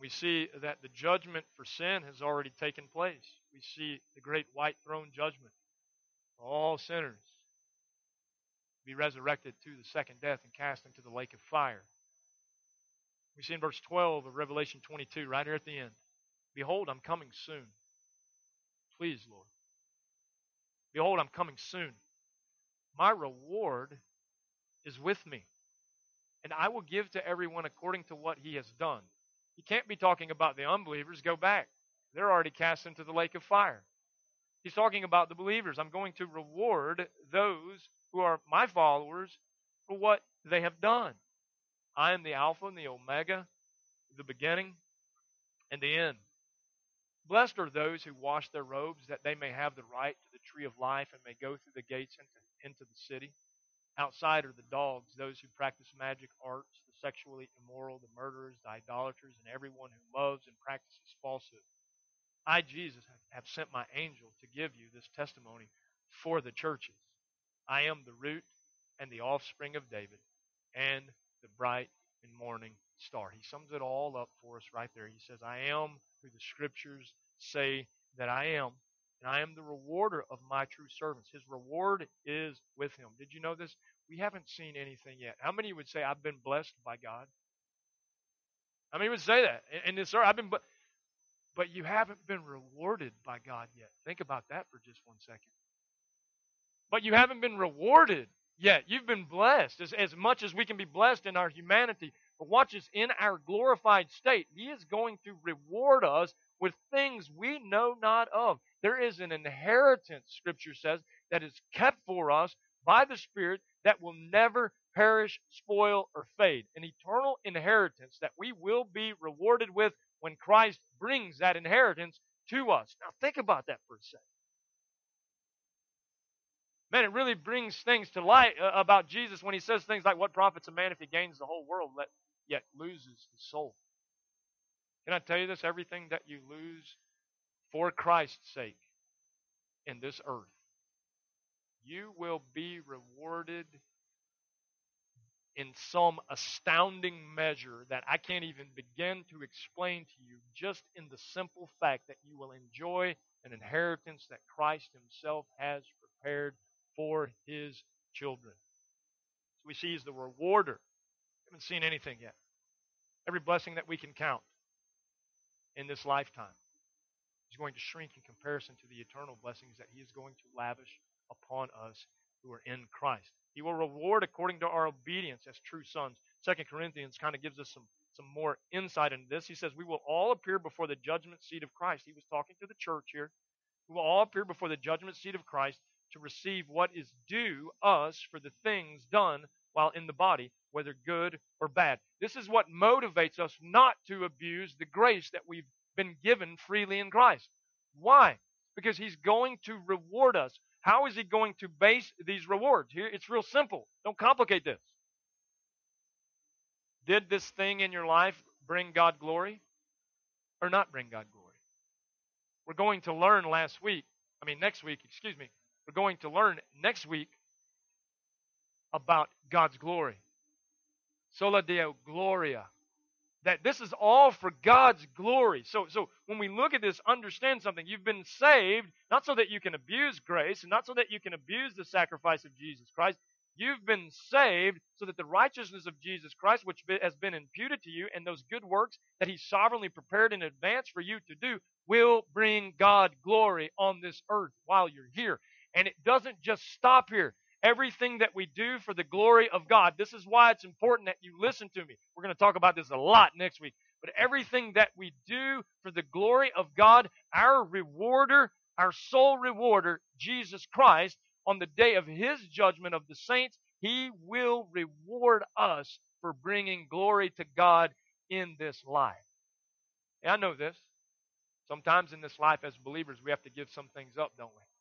we see that the judgment for sin has already taken place. We see the great white throne judgment. All sinners be resurrected to the second death and cast into the lake of fire. We see in verse 12 of Revelation 22, right here at the end Behold, I'm coming soon. Please, Lord. Behold, I'm coming soon. My reward is with me, and I will give to everyone according to what he has done. He can't be talking about the unbelievers. Go back. They're already cast into the lake of fire. He's talking about the believers. I'm going to reward those who are my followers for what they have done. I am the Alpha and the Omega, the beginning and the end. Blessed are those who wash their robes that they may have the right to the tree of life and may go through the gates into, into the city. Outside are the dogs, those who practice magic arts, sexually immoral, the murderers, the idolaters, and everyone who loves and practices falsehood. I, Jesus, have sent my angel to give you this testimony for the churches. I am the root and the offspring of David and the bright and morning star. He sums it all up for us right there. He says, I am who the scriptures say that I am, and I am the rewarder of my true servants. His reward is with him. Did you know this? We haven't seen anything yet. How many would say, I've been blessed by God? How many would say that? In this earth, I've been, but you haven't been rewarded by God yet. Think about that for just one second. But you haven't been rewarded yet. You've been blessed as, as much as we can be blessed in our humanity. But watch this in our glorified state, He is going to reward us with things we know not of. There is an inheritance, Scripture says, that is kept for us by the Spirit that will never perish, spoil, or fade. An eternal inheritance that we will be rewarded with when Christ brings that inheritance to us. Now, think about that for a second. Man, it really brings things to light uh, about Jesus when he says things like, What profits a man if he gains the whole world, yet loses his soul? Can I tell you this? Everything that you lose for Christ's sake in this earth, you will be rewarded in some astounding measure that I can't even begin to explain to you, just in the simple fact that you will enjoy an inheritance that Christ Himself has prepared for His children. So we see He's the rewarder. We haven't seen anything yet. Every blessing that we can count in this lifetime is going to shrink in comparison to the eternal blessings that He is going to lavish upon us who are in Christ. He will reward according to our obedience as true sons. Second Corinthians kind of gives us some, some more insight into this. He says, We will all appear before the judgment seat of Christ. He was talking to the church here. We will all appear before the judgment seat of Christ to receive what is due us for the things done while in the body, whether good or bad. This is what motivates us not to abuse the grace that we've been given freely in Christ. Why? Because He's going to reward us. How is He going to base these rewards? Here, it's real simple. Don't complicate this. Did this thing in your life bring God glory or not bring God glory? We're going to learn last week, I mean, next week, excuse me, we're going to learn next week about God's glory. Sola Deo Gloria. That this is all for God's glory. So, so when we look at this, understand something. You've been saved not so that you can abuse grace and not so that you can abuse the sacrifice of Jesus Christ. You've been saved so that the righteousness of Jesus Christ, which has been imputed to you, and those good works that He sovereignly prepared in advance for you to do, will bring God glory on this earth while you're here. And it doesn't just stop here. Everything that we do for the glory of God. This is why it's important that you listen to me. We're going to talk about this a lot next week. But everything that we do for the glory of God, our rewarder, our sole rewarder, Jesus Christ, on the day of his judgment of the saints, he will reward us for bringing glory to God in this life. I know this. Sometimes in this life, as believers, we have to give some things up, don't we?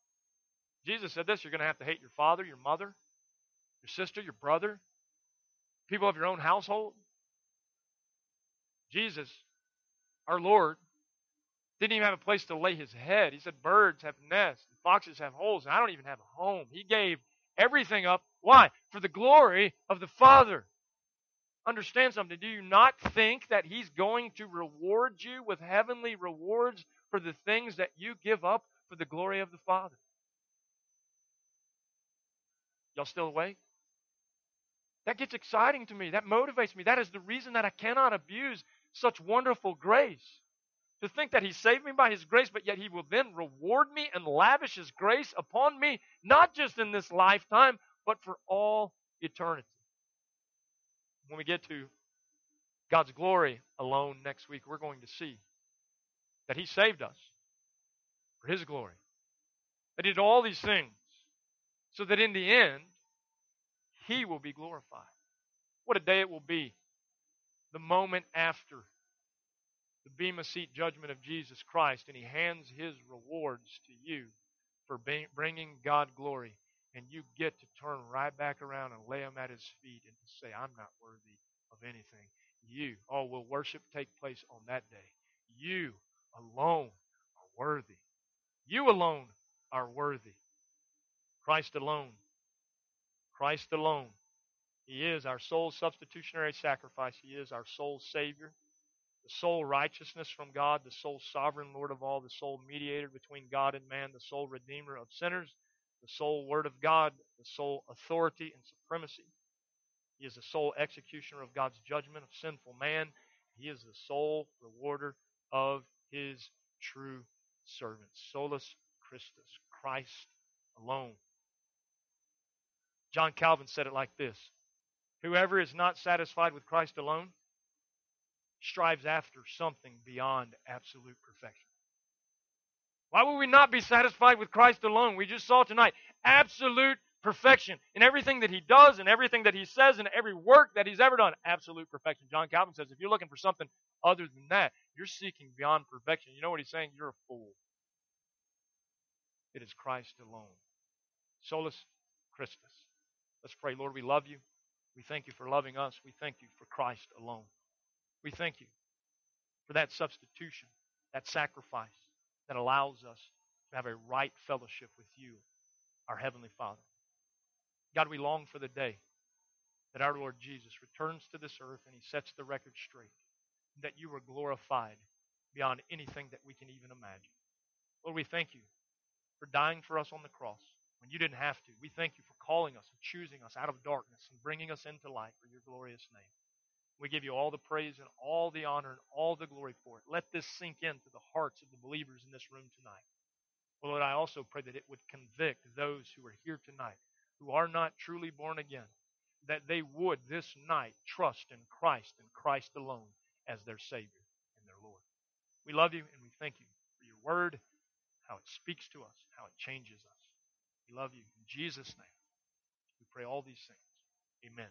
Jesus said this you're going to have to hate your father, your mother, your sister, your brother, people of your own household. Jesus, our Lord, didn't even have a place to lay his head. He said, Birds have nests, and foxes have holes, and I don't even have a home. He gave everything up. Why? For the glory of the Father. Understand something. Do you not think that he's going to reward you with heavenly rewards for the things that you give up for the glory of the Father? Y'all still awake? That gets exciting to me. That motivates me. That is the reason that I cannot abuse such wonderful grace. To think that He saved me by His grace, but yet He will then reward me and lavish His grace upon me, not just in this lifetime, but for all eternity. When we get to God's glory alone next week, we're going to see that He saved us for His glory. That He did all these things so that in the end, He will be glorified. What a day it will be. The moment after the Bema Seat judgment of Jesus Christ, and He hands His rewards to you for bringing God glory. And you get to turn right back around and lay them at His feet and say, I'm not worthy of anything. You, oh, will worship take place on that day? You alone are worthy. You alone are worthy. Christ alone Christ alone. He is our sole substitutionary sacrifice. He is our sole Savior, the sole righteousness from God, the sole sovereign Lord of all, the sole mediator between God and man, the sole redeemer of sinners, the sole Word of God, the sole authority and supremacy. He is the sole executioner of God's judgment of sinful man. He is the sole rewarder of his true servants. Solus Christus, Christ alone. John Calvin said it like this Whoever is not satisfied with Christ alone strives after something beyond absolute perfection. Why would we not be satisfied with Christ alone? We just saw tonight absolute perfection in everything that he does and everything that he says and every work that he's ever done. Absolute perfection. John Calvin says if you're looking for something other than that, you're seeking beyond perfection. You know what he's saying? You're a fool. It is Christ alone. Solus Christus. Let's pray. Lord, we love you. We thank you for loving us. We thank you for Christ alone. We thank you for that substitution, that sacrifice that allows us to have a right fellowship with you, our Heavenly Father. God, we long for the day that our Lord Jesus returns to this earth and he sets the record straight, that you are glorified beyond anything that we can even imagine. Lord, we thank you for dying for us on the cross when you didn't have to. We thank you for calling us and choosing us out of darkness and bringing us into light for your glorious name. We give you all the praise and all the honor and all the glory for it. Let this sink into the hearts of the believers in this room tonight. Well, Lord, I also pray that it would convict those who are here tonight who are not truly born again, that they would this night trust in Christ and Christ alone as their Savior and their Lord. We love you and we thank you for your word, how it speaks to us, how it changes us. We love you. In Jesus' name, we pray all these things. Amen.